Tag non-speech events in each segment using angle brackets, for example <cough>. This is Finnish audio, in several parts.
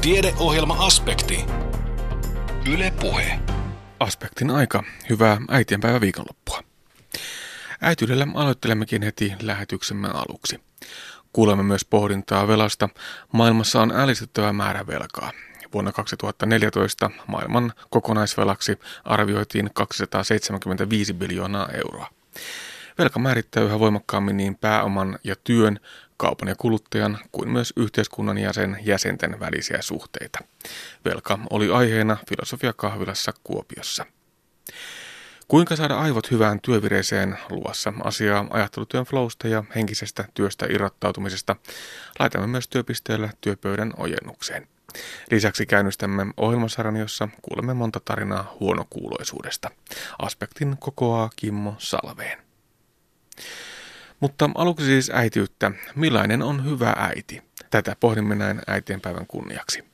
Tiedeohjelma-aspekti. Yle Puhe. Aspektin aika. Hyvää äitienpäivä viikonloppua. Äityydellä aloittelemmekin heti lähetyksemme aluksi. Kuulemme myös pohdintaa velasta. Maailmassa on ällistyttävä määrä velkaa. Vuonna 2014 maailman kokonaisvelaksi arvioitiin 275 biljoonaa euroa. Velka määrittää yhä voimakkaammin niin pääoman ja työn, kaupan ja kuluttajan kuin myös yhteiskunnan ja sen jäsenten välisiä suhteita. Velka oli aiheena filosofiakahvilassa Kuopiossa. Kuinka saada aivot hyvään työvireeseen luossa asiaa ajattelutyön flowsta ja henkisestä työstä irrottautumisesta. Laitamme myös työpisteellä työpöydän ojennukseen. Lisäksi käynnistämme ohjelmasarjan, jossa kuulemme monta tarinaa huonokuuloisuudesta. Aspektin kokoaa Kimmo Salveen. Mutta aluksi siis äitiyttä. Millainen on hyvä äiti? Tätä pohdimme näin äitienpäivän kunniaksi.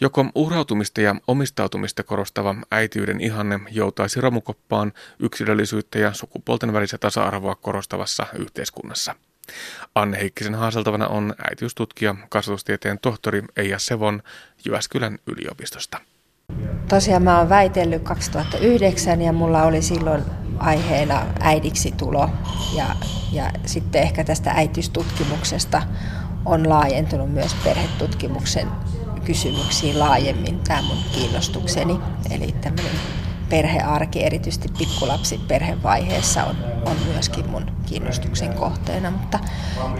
Joko uhrautumista ja omistautumista korostava äitiyden ihanne joutaisi romukoppaan yksilöllisyyttä ja sukupuolten välistä tasa-arvoa korostavassa yhteiskunnassa. Anne Heikkisen haaseltavana on äitiystutkija, kasvatustieteen tohtori Eija Sevon Jyväskylän yliopistosta. Tosiaan mä oon väitellyt 2009 ja mulla oli silloin aiheena äidiksi tulo ja, ja sitten ehkä tästä äitystutkimuksesta on laajentunut myös perhetutkimuksen kysymyksiin laajemmin tämä mun kiinnostukseni. Eli tämmöinen perhearki, erityisesti pikkulapsi perhevaiheessa on, on myöskin mun kiinnostuksen kohteena, mutta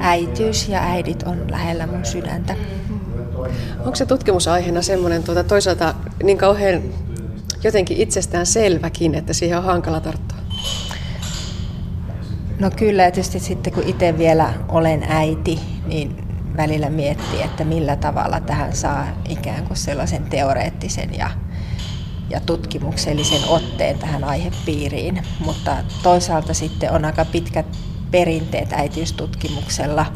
äityys ja äidit on lähellä mun sydäntä. Onko se tutkimusaiheena semmoinen tuota, toisaalta niin kauhean jotenkin itsestään selväkin, että siihen on hankala tarttua? No kyllä, tietysti sitten kun itse vielä olen äiti, niin välillä miettii, että millä tavalla tähän saa ikään kuin sellaisen teoreettisen ja, ja tutkimuksellisen otteen tähän aihepiiriin. Mutta toisaalta sitten on aika pitkät perinteet äitiystutkimuksella.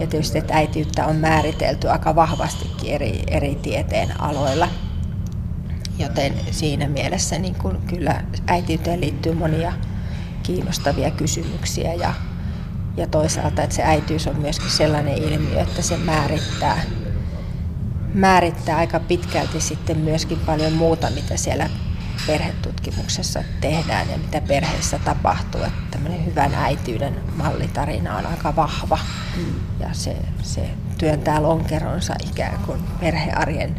Ja tietysti, että äitiyttä on määritelty aika vahvastikin eri, eri tieteen aloilla. Joten siinä mielessä niin kuin kyllä äitiyteen liittyy monia kiinnostavia kysymyksiä ja, ja toisaalta, että se äityys on myöskin sellainen ilmiö, että se määrittää, määrittää aika pitkälti sitten myöskin paljon muuta, mitä siellä perhetutkimuksessa tehdään ja mitä perheessä tapahtuu. Että tämmöinen hyvän äityyden mallitarina on aika vahva mm. ja se, se työntää lonkeronsa ikään kuin perhearjen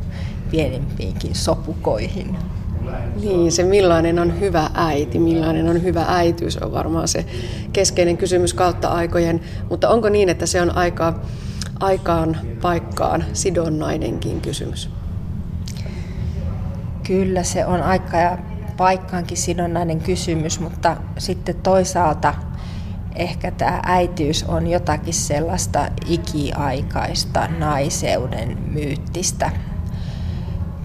pienimpiinkin sopukoihin. Niin, se millainen on hyvä äiti, millainen on hyvä äityys on varmaan se keskeinen kysymys kautta aikojen. Mutta onko niin, että se on aika, aikaan, paikkaan sidonnainenkin kysymys? Kyllä se on aika ja paikkaankin sidonnainen kysymys, mutta sitten toisaalta ehkä tämä äityys on jotakin sellaista ikiaikaista naiseuden myyttistä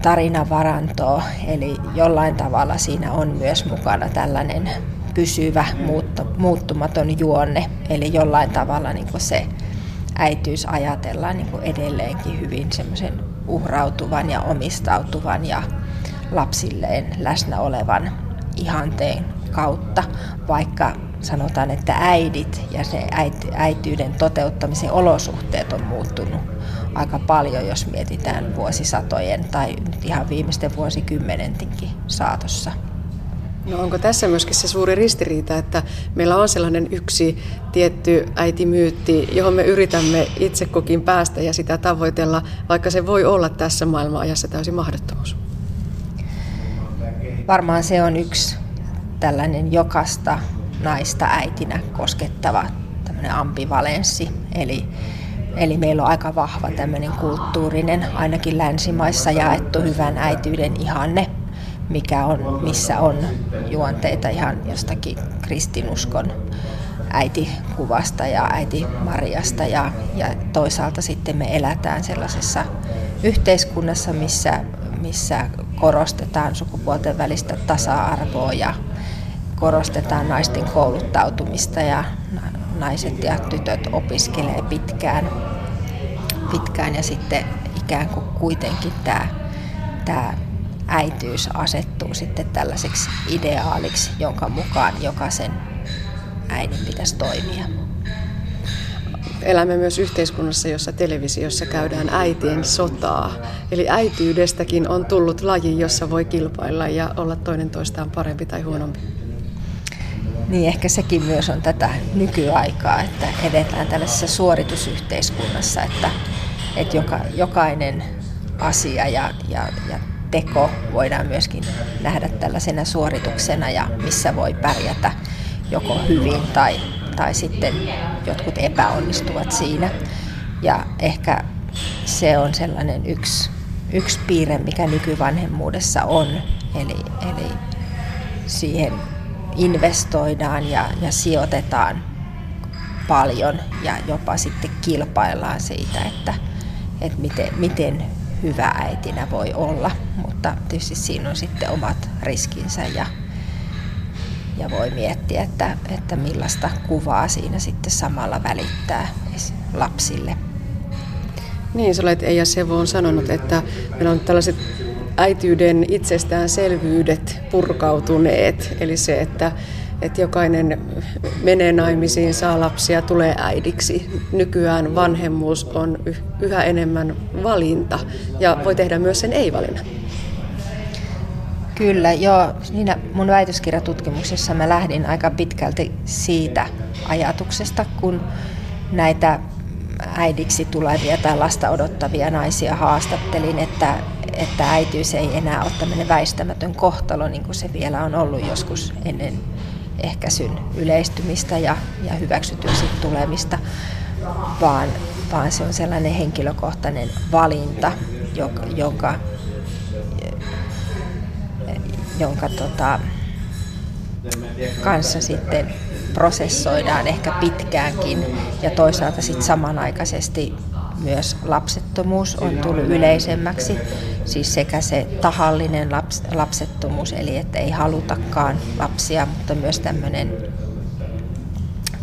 tarinavarantoa, eli jollain tavalla siinä on myös mukana tällainen pysyvä, muuttumaton juonne, eli jollain tavalla niin kuin se äityys ajatellaan niin kuin edelleenkin hyvin semmoisen uhrautuvan ja omistautuvan ja lapsilleen läsnä olevan ihanteen kautta, vaikka sanotaan, että äidit ja se äityyden toteuttamisen olosuhteet on muuttunut aika paljon, jos mietitään vuosisatojen tai nyt ihan viimeisten vuosikymmenentinkin saatossa. No onko tässä myöskin se suuri ristiriita, että meillä on sellainen yksi tietty äitimyytti, johon me yritämme itse kukin päästä ja sitä tavoitella, vaikka se voi olla tässä maailmanajassa täysin mahdottomuus? Varmaan se on yksi tällainen jokasta naista äitinä koskettava tämmöinen ambivalenssi, eli Eli meillä on aika vahva tämmöinen kulttuurinen, ainakin länsimaissa jaettu hyvän äityyden ihanne, mikä on, missä on juonteita ihan jostakin kristinuskon äitikuvasta ja äiti Mariasta ja, ja toisaalta sitten me elätään sellaisessa yhteiskunnassa, missä, missä korostetaan sukupuolten välistä tasa-arvoa ja korostetaan naisten kouluttautumista ja naiset ja tytöt opiskelee pitkään, pitkään ja sitten ikään kuin kuitenkin tämä, tämä äityys asettuu sitten tällaiseksi ideaaliksi, jonka mukaan jokaisen äidin pitäisi toimia. Elämme myös yhteiskunnassa, jossa televisiossa käydään äitien sotaa. Eli äityydestäkin on tullut laji, jossa voi kilpailla ja olla toinen toistaan parempi tai huonompi. Niin ehkä sekin myös on tätä nykyaikaa, että edetään tällaisessa suoritusyhteiskunnassa, että, että joka, jokainen asia ja, ja, ja teko voidaan myöskin nähdä tällaisena suorituksena ja missä voi pärjätä joko hyvin tai, tai sitten jotkut epäonnistuvat siinä. Ja ehkä se on sellainen yksi, yksi piirre, mikä nykyvanhemmuudessa on. Eli, eli siihen investoidaan ja, ja sijoitetaan paljon ja jopa sitten kilpaillaan siitä, että, että miten, miten hyvä äitinä voi olla. Mutta tietysti siinä on sitten omat riskinsä ja, ja voi miettiä, että, että millaista kuvaa siinä sitten samalla välittää lapsille. Niin, sä olet Eija Sevo on sanonut, että meillä on tällaiset äityyden itsestäänselvyydet purkautuneet. Eli se, että, että jokainen menee naimisiin, saa lapsia, tulee äidiksi. Nykyään vanhemmuus on yhä enemmän valinta ja voi tehdä myös sen ei-valinnan. Kyllä, joo. Siinä mun väitöskirjatutkimuksessa mä lähdin aika pitkälti siitä ajatuksesta, kun näitä äidiksi tulevia tai lasta odottavia naisia haastattelin, että, että äitiys ei enää ole tämmöinen väistämätön kohtalo, niin kuin se vielä on ollut joskus ennen ehkäisyn yleistymistä ja, ja hyväksytyksi tulemista, vaan, vaan se on sellainen henkilökohtainen valinta, joka, jonka, jonka tota, kanssa sitten prosessoidaan ehkä pitkäänkin ja toisaalta sitten samanaikaisesti myös lapsettomuus on tullut yleisemmäksi, siis sekä se tahallinen laps, lapsettomuus, eli että ei halutakaan lapsia, mutta myös tämmöinen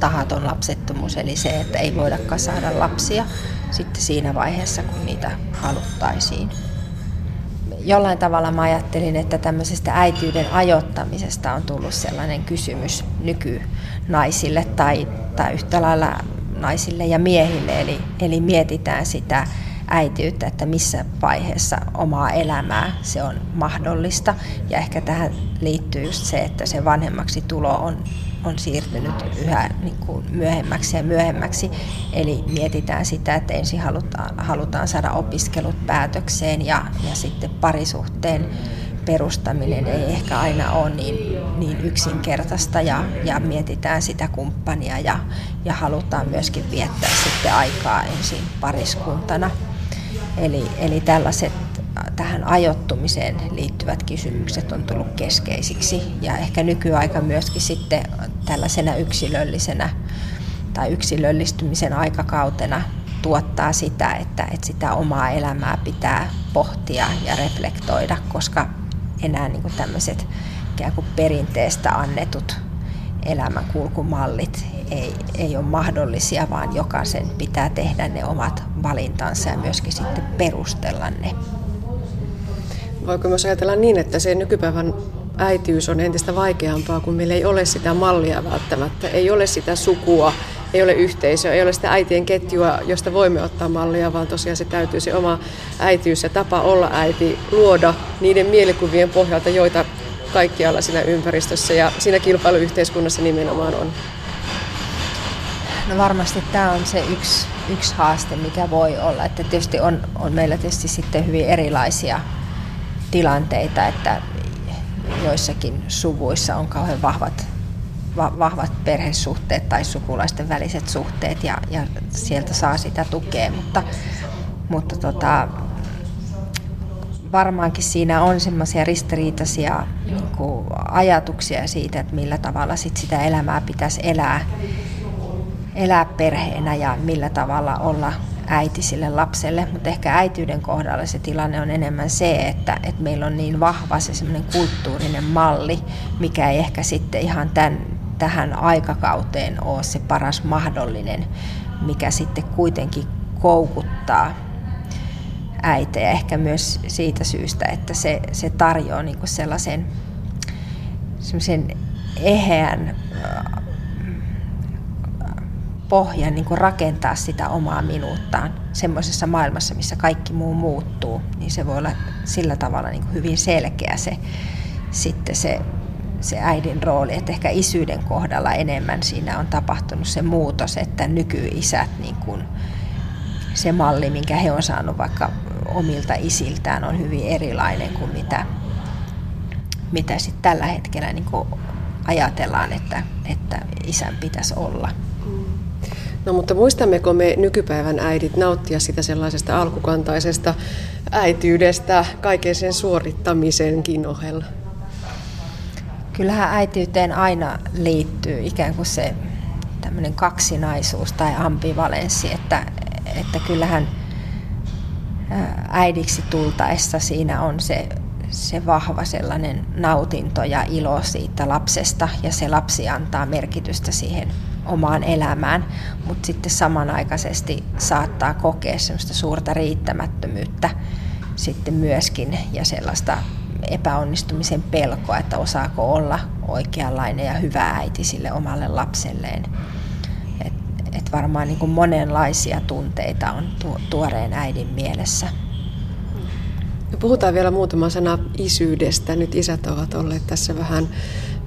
tahaton lapsettomuus, eli se, että ei voidakaan saada lapsia sitten siinä vaiheessa, kun niitä haluttaisiin. Jollain tavalla mä ajattelin, että tämmöisestä äityyden ajoittamisesta on tullut sellainen kysymys nykynaisille tai, tai yhtä lailla naisille ja miehille, eli, eli mietitään sitä äitiyttä, että missä vaiheessa omaa elämää se on mahdollista. Ja ehkä tähän liittyy just se, että se vanhemmaksi tulo on, on siirtynyt yhä niin kuin myöhemmäksi ja myöhemmäksi. Eli mietitään sitä, että ensin halutaan, halutaan saada opiskelut päätökseen ja, ja sitten parisuhteen perustaminen ei ehkä aina ole niin, niin yksinkertaista ja, ja mietitään sitä kumppania ja, ja halutaan myöskin viettää sitten aikaa ensin pariskuntana. Eli, eli tällaiset tähän ajoittumiseen liittyvät kysymykset on tullut keskeisiksi ja ehkä nykyaika myöskin sitten tällaisena yksilöllisenä tai yksilöllistymisen aikakautena tuottaa sitä, että, että sitä omaa elämää pitää pohtia ja reflektoida, koska enää niin kuin tämmöiset ikään kuin perinteestä annetut elämänkulkumallit ei, ei ole mahdollisia, vaan jokaisen pitää tehdä ne omat valintansa ja myöskin sitten perustella ne. Voiko myös ajatella niin, että se nykypäivän äitiys on entistä vaikeampaa, kun meillä ei ole sitä mallia välttämättä, ei ole sitä sukua, ei ole yhteisöä, ei ole sitä äitien ketjua, josta voimme ottaa mallia, vaan tosiaan se täytyy se oma äitiys ja tapa olla äiti luoda niiden mielikuvien pohjalta, joita kaikkialla siinä ympäristössä ja siinä kilpailuyhteiskunnassa nimenomaan on. No varmasti tämä on se yksi, yksi haaste, mikä voi olla. Että tietysti on, on meillä tietysti sitten hyvin erilaisia tilanteita, että joissakin suvuissa on kauhean vahvat vahvat perhesuhteet tai sukulaisten väliset suhteet ja, ja sieltä saa sitä tukea, mutta, mutta tota, varmaankin siinä on semmoisia ristiriitaisia niin kuin, ajatuksia siitä, että millä tavalla sit sitä elämää pitäisi elää, elää perheenä ja millä tavalla olla äiti sille lapselle, mutta ehkä äityyden kohdalla se tilanne on enemmän se, että, että meillä on niin vahva se semmoinen kulttuurinen malli, mikä ei ehkä sitten ihan tämän, tähän aikakauteen ole se paras mahdollinen, mikä sitten kuitenkin koukuttaa äitejä ehkä myös siitä syystä, että se, se tarjoaa niin sellaisen semmoisen eheän pohjan niin kuin rakentaa sitä omaa minuuttaan semmoisessa maailmassa, missä kaikki muu muuttuu, niin se voi olla sillä tavalla niin kuin hyvin selkeä se, sitten se, se äidin rooli, että ehkä isyyden kohdalla enemmän siinä on tapahtunut se muutos, että nykyisät niin kuin, se malli, minkä he on saanut vaikka omilta isiltään, on hyvin erilainen kuin mitä, mitä sitten tällä hetkellä niin kuin ajatellaan, että, että isän pitäisi olla. No mutta muistammeko me nykypäivän äidit nauttia sitä sellaisesta alkukantaisesta äityydestä kaiken sen suorittamisenkin ohella? Kyllähän äitiyteen aina liittyy ikään kuin se tämmöinen kaksinaisuus tai ambivalenssi, että, että kyllähän äidiksi tultaessa siinä on se, se vahva sellainen nautinto ja ilo siitä lapsesta ja se lapsi antaa merkitystä siihen omaan elämään, mutta sitten samanaikaisesti saattaa kokea semmoista suurta riittämättömyyttä sitten myöskin ja sellaista epäonnistumisen pelkoa, että osaako olla oikeanlainen ja hyvä äiti sille omalle lapselleen. Et, et varmaan niin kuin monenlaisia tunteita on tuoreen äidin mielessä. Puhutaan vielä muutama sana isyydestä. Nyt isät ovat olleet tässä vähän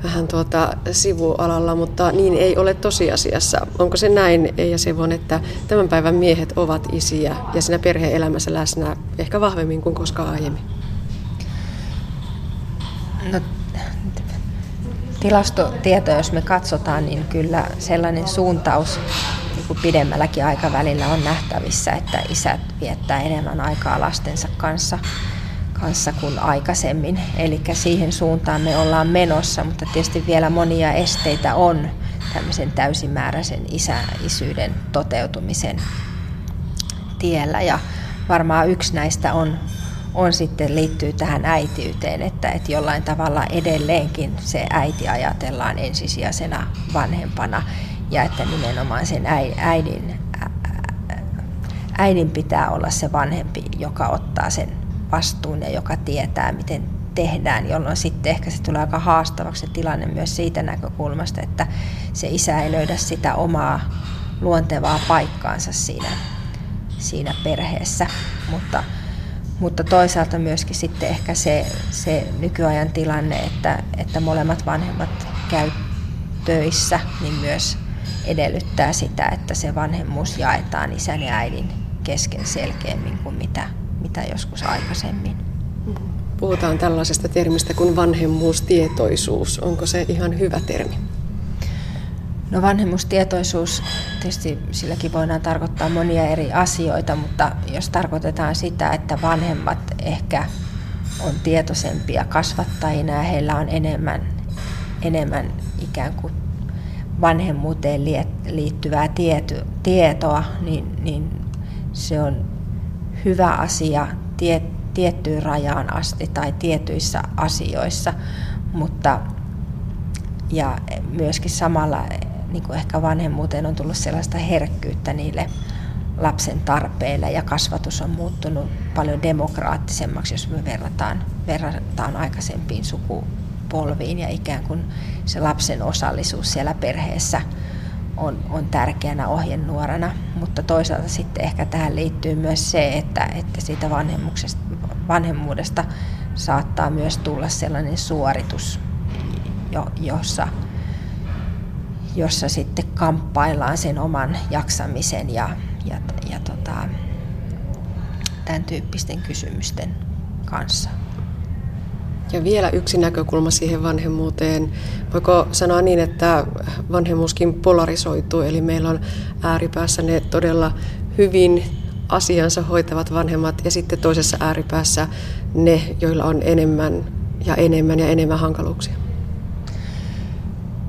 vähän tuota sivualalla, mutta niin ei ole tosiasiassa. Onko se näin, ja Sevon, että tämän päivän miehet ovat isiä ja siinä perhe-elämässä läsnä ehkä vahvemmin kuin koskaan aiemmin? No, tilastotietoja, jos me katsotaan, niin kyllä sellainen suuntaus niin kuin pidemmälläkin aikavälillä on nähtävissä, että isät viettää enemmän aikaa lastensa kanssa kanssa kuin aikaisemmin. Eli siihen suuntaan me ollaan menossa, mutta tietysti vielä monia esteitä on tämmöisen täysimääräisen isä, isyyden toteutumisen tiellä. Ja varmaan yksi näistä on, on sitten liittyy tähän äitiyteen, että, että jollain tavalla edelleenkin se äiti ajatellaan ensisijaisena vanhempana ja että nimenomaan sen äidin, äidin pitää olla se vanhempi, joka ottaa sen vastuun ja joka tietää, miten tehdään, jolloin sitten ehkä se tulee aika haastavaksi se tilanne myös siitä näkökulmasta, että se isä ei löydä sitä omaa luontevaa paikkaansa siinä, siinä perheessä. Mutta, mutta toisaalta myöskin sitten ehkä se, se nykyajan tilanne, että, että molemmat vanhemmat käy töissä, niin myös edellyttää sitä, että se vanhemmuus jaetaan isän ja äidin kesken selkeämmin kuin mitä mitä joskus aikaisemmin. Puhutaan tällaisesta termistä kuin vanhemmuustietoisuus. Onko se ihan hyvä termi? No vanhemmuustietoisuus, tietysti silläkin voidaan tarkoittaa monia eri asioita, mutta jos tarkoitetaan sitä, että vanhemmat ehkä on tietoisempia kasvattajina ja heillä on enemmän, enemmän ikään kuin vanhemmuuteen liittyvää tietoa, niin, niin se on hyvä asia tie, tiettyyn rajaan asti tai tietyissä asioissa, mutta ja myöskin samalla niin kuin ehkä vanhemmuuteen on tullut sellaista herkkyyttä niille lapsen tarpeille ja kasvatus on muuttunut paljon demokraattisemmaksi, jos me verrataan, verrataan aikaisempiin sukupolviin ja ikään kuin se lapsen osallisuus siellä perheessä on, on tärkeänä ohjenuorana, mutta toisaalta sitten ehkä tähän liittyy myös se, että, että siitä vanhemmuudesta saattaa myös tulla sellainen suoritus, jo, jossa, jossa sitten kamppaillaan sen oman jaksamisen ja, ja, ja tota, tämän tyyppisten kysymysten kanssa. Ja vielä yksi näkökulma siihen vanhemmuuteen. Voiko sanoa niin, että vanhemmuuskin polarisoituu, eli meillä on ääripäässä ne todella hyvin asiansa hoitavat vanhemmat ja sitten toisessa ääripäässä ne, joilla on enemmän ja enemmän ja enemmän hankaluuksia.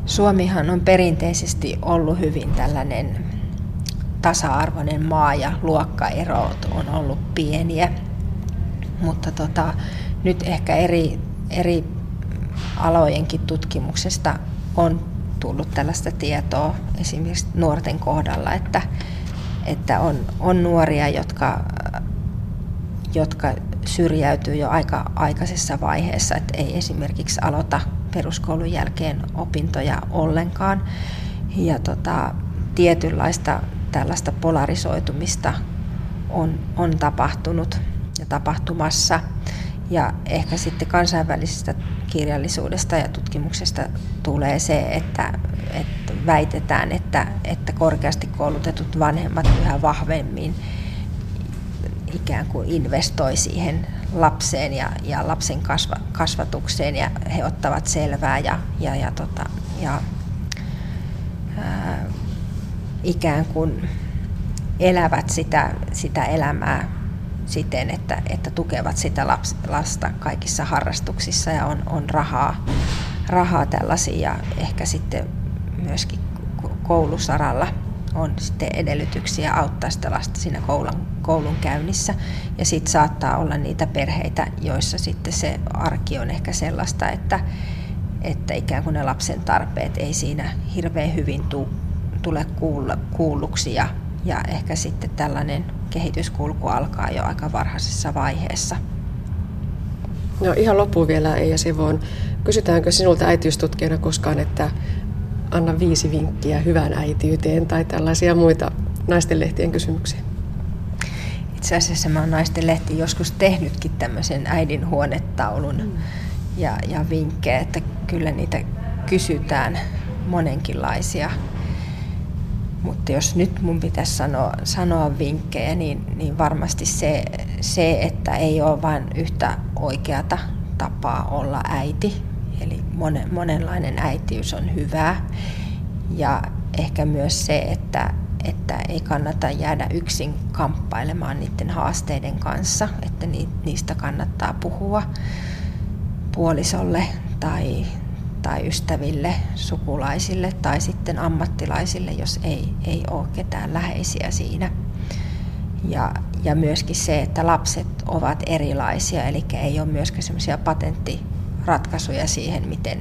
Suomihan on perinteisesti ollut hyvin tällainen tasa-arvoinen maa ja luokkaerot on ollut pieniä, mutta tota, nyt ehkä eri eri alojenkin tutkimuksesta on tullut tällaista tietoa esimerkiksi nuorten kohdalla, että, että on, on nuoria, jotka, jotka syrjäytyy jo aika aikaisessa vaiheessa, että ei esimerkiksi aloita peruskoulun jälkeen opintoja ollenkaan. Ja tota, tietynlaista tällaista polarisoitumista on, on tapahtunut ja tapahtumassa. Ja ehkä sitten kansainvälisestä kirjallisuudesta ja tutkimuksesta tulee se, että, että väitetään, että, että korkeasti koulutetut vanhemmat yhä vahvemmin ikään kuin investoi siihen lapseen ja, ja lapsen kasva, kasvatukseen ja he ottavat selvää ja, ja, ja, tota, ja ää, ikään kuin elävät sitä, sitä elämää siten, että, että tukevat sitä laps, lasta kaikissa harrastuksissa ja on, on rahaa, rahaa tällaisia ja ehkä sitten myöskin koulusaralla on sitten edellytyksiä auttaa sitä lasta siinä koulun, koulun käynnissä. Ja sitten saattaa olla niitä perheitä, joissa sitten se arki on ehkä sellaista, että, että ikään kuin ne lapsen tarpeet ei siinä hirveän hyvin tu, tule kuulluksi ja, ja ehkä sitten tällainen kehityskulku alkaa jo aika varhaisessa vaiheessa. No ihan loppuun vielä Eija Sivoon. Kysytäänkö sinulta äitiystutkijana koskaan, että anna viisi vinkkiä hyvään äitiyteen tai tällaisia muita naisten lehtien kysymyksiä? Itse asiassa mä oon naisten lehti joskus tehnytkin tämmöisen äidin huonetaulun mm. ja, ja vinkkejä, että kyllä niitä kysytään monenkinlaisia. Mutta jos nyt mun pitäisi sanoa, sanoa vinkkejä, niin, niin varmasti se, se, että ei ole vain yhtä oikeata tapaa olla äiti, Eli monen, monenlainen äitiys on hyvää. Ja ehkä myös se, että, että ei kannata jäädä yksin kamppailemaan niiden haasteiden kanssa, että niistä kannattaa puhua puolisolle tai, tai ystäville, sukulaisille tai sitten ammattilaisille, jos ei, ei ole ketään läheisiä siinä. Ja, ja myöskin se, että lapset ovat erilaisia, eli ei ole myöskään semmoisia patentti ratkaisuja siihen, miten,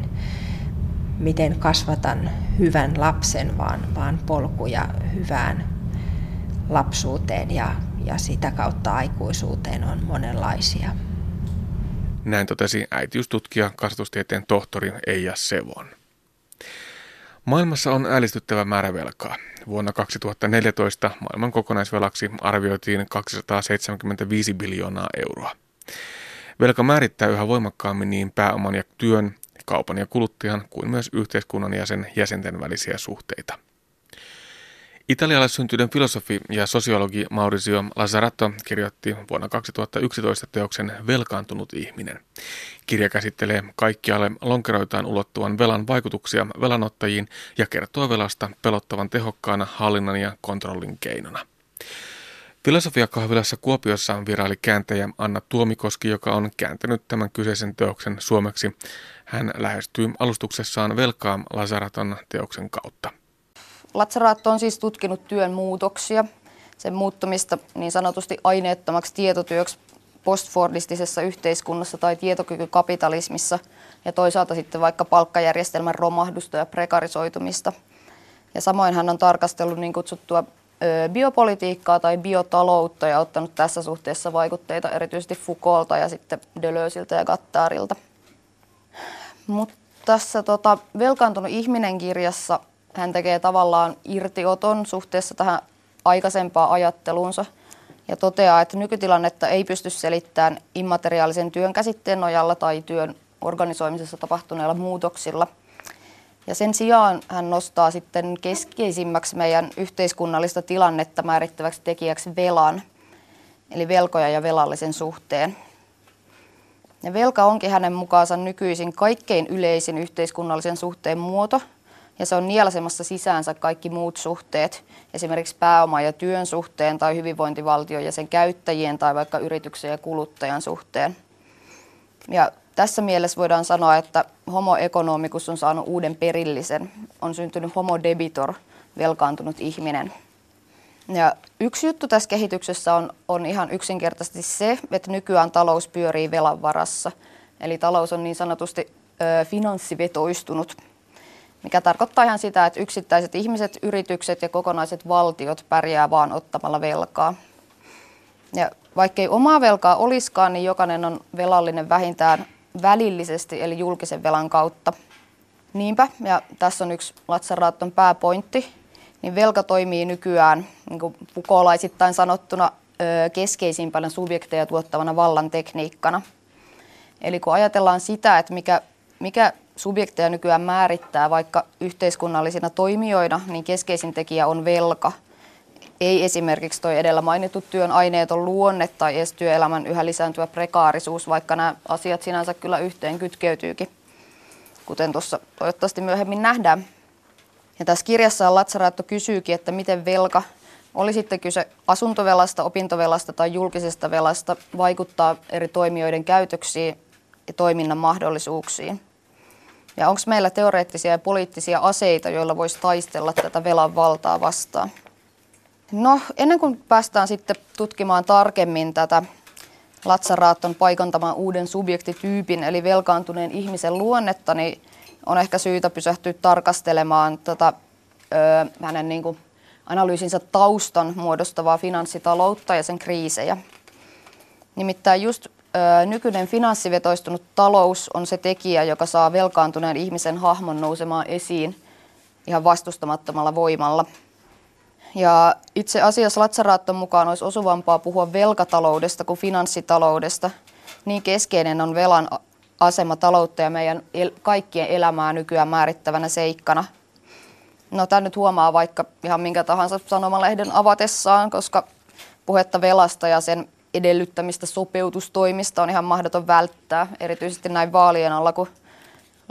miten kasvatan hyvän lapsen, vaan, vaan polkuja hyvään lapsuuteen ja, ja sitä kautta aikuisuuteen on monenlaisia. Näin totesi äitiystutkija, kasvatustieteen tohtori Eija Sevon. Maailmassa on äälistyttävä määrä velkaa. Vuonna 2014 maailman kokonaisvelaksi arvioitiin 275 biljoonaa euroa. Velka määrittää yhä voimakkaammin niin pääoman ja työn, kaupan ja kuluttajan kuin myös yhteiskunnan ja sen jäsenten välisiä suhteita. Italialle syntyinen filosofi ja sosiologi Maurizio Lazzaratto kirjoitti vuonna 2011 teoksen Velkaantunut ihminen. Kirja käsittelee kaikkialle lonkeroitaan ulottuvan velan vaikutuksia velanottajiin ja kertoo velasta pelottavan tehokkaana hallinnan ja kontrollin keinona. Filosofiakahvilassa Kuopiossa vieraili kääntäjä Anna Tuomikoski, joka on kääntänyt tämän kyseisen teoksen suomeksi. Hän lähestyy alustuksessaan velkaa Lazaraton teoksen kautta. Lazaratto on siis tutkinut työn muutoksia, sen muuttumista niin sanotusti aineettomaksi tietotyöksi postfordistisessa yhteiskunnassa tai tietokykykapitalismissa ja toisaalta sitten vaikka palkkajärjestelmän romahdusta ja prekarisoitumista. Ja samoin hän on tarkastellut niin kutsuttua biopolitiikkaa tai biotaloutta ja ottanut tässä suhteessa vaikutteita erityisesti Foucaulta ja sitten Deleusilta ja Gattarilta. Mutta tässä tota, Velkaantunut ihminen kirjassa hän tekee tavallaan irtioton suhteessa tähän aikaisempaan ajatteluunsa ja toteaa, että nykytilannetta ei pysty selittämään immateriaalisen työn käsitteen nojalla tai työn organisoimisessa tapahtuneilla muutoksilla – ja sen sijaan hän nostaa sitten keskeisimmäksi meidän yhteiskunnallista tilannetta määrittäväksi tekijäksi velan, eli velkoja ja velallisen suhteen. Ja velka onkin hänen mukaansa nykyisin kaikkein yleisin yhteiskunnallisen suhteen muoto, ja se on nielasemassa sisäänsä kaikki muut suhteet, esimerkiksi pääoma- ja työn suhteen tai hyvinvointivaltion ja sen käyttäjien tai vaikka yrityksen ja kuluttajan suhteen. Ja tässä mielessä voidaan sanoa, että homo economicus on saanut uuden perillisen. On syntynyt homo debitor, velkaantunut ihminen. Ja yksi juttu tässä kehityksessä on, on ihan yksinkertaisesti se, että nykyään talous pyörii velan varassa. Eli talous on niin sanotusti ö, finanssivetoistunut, mikä tarkoittaa ihan sitä, että yksittäiset ihmiset, yritykset ja kokonaiset valtiot pärjää vaan ottamalla velkaa. Ja vaikkei omaa velkaa olisikaan, niin jokainen on velallinen vähintään välillisesti, eli julkisen velan kautta. Niinpä, ja tässä on yksi Latsaraatton pääpointti, niin velka toimii nykyään niin kuin pukolaisittain sanottuna keskeisimpänä subjekteja tuottavana vallan tekniikkana. Eli kun ajatellaan sitä, että mikä, mikä subjekteja nykyään määrittää vaikka yhteiskunnallisina toimijoina, niin keskeisin tekijä on velka. Ei esimerkiksi tuo edellä mainittu työn aineeton luonne tai edes työelämän yhä lisääntyvä prekaarisuus, vaikka nämä asiat sinänsä kyllä yhteen kytkeytyykin, kuten tuossa toivottavasti myöhemmin nähdään. Ja tässä kirjassa Latsaraatto kysyykin, että miten velka, oli sitten kyse asuntovelasta, opintovelasta tai julkisesta velasta, vaikuttaa eri toimijoiden käytöksiin ja toiminnan mahdollisuuksiin. Ja onko meillä teoreettisia ja poliittisia aseita, joilla voisi taistella tätä velan valtaa vastaan? No, ennen kuin päästään sitten tutkimaan tarkemmin tätä Latsaraatton paikantamaan uuden subjektityypin, eli velkaantuneen ihmisen luonnetta, niin on ehkä syytä pysähtyä tarkastelemaan tätä, ö, hänen niin kuin, analyysinsä taustan muodostavaa finanssitaloutta ja sen kriisejä. Nimittäin just nykyinen finanssivetoistunut talous on se tekijä, joka saa velkaantuneen ihmisen hahmon nousemaan esiin ihan vastustamattomalla voimalla. Ja itse asiassa Latsaraatton mukaan olisi osuvampaa puhua velkataloudesta kuin finanssitaloudesta. Niin keskeinen on velan asema taloutta ja meidän el- kaikkien elämää nykyään määrittävänä seikkana. No tämä nyt huomaa vaikka ihan minkä tahansa sanomalehden avatessaan, koska puhetta velasta ja sen edellyttämistä sopeutustoimista on ihan mahdoton välttää, erityisesti näin vaalien alla, kun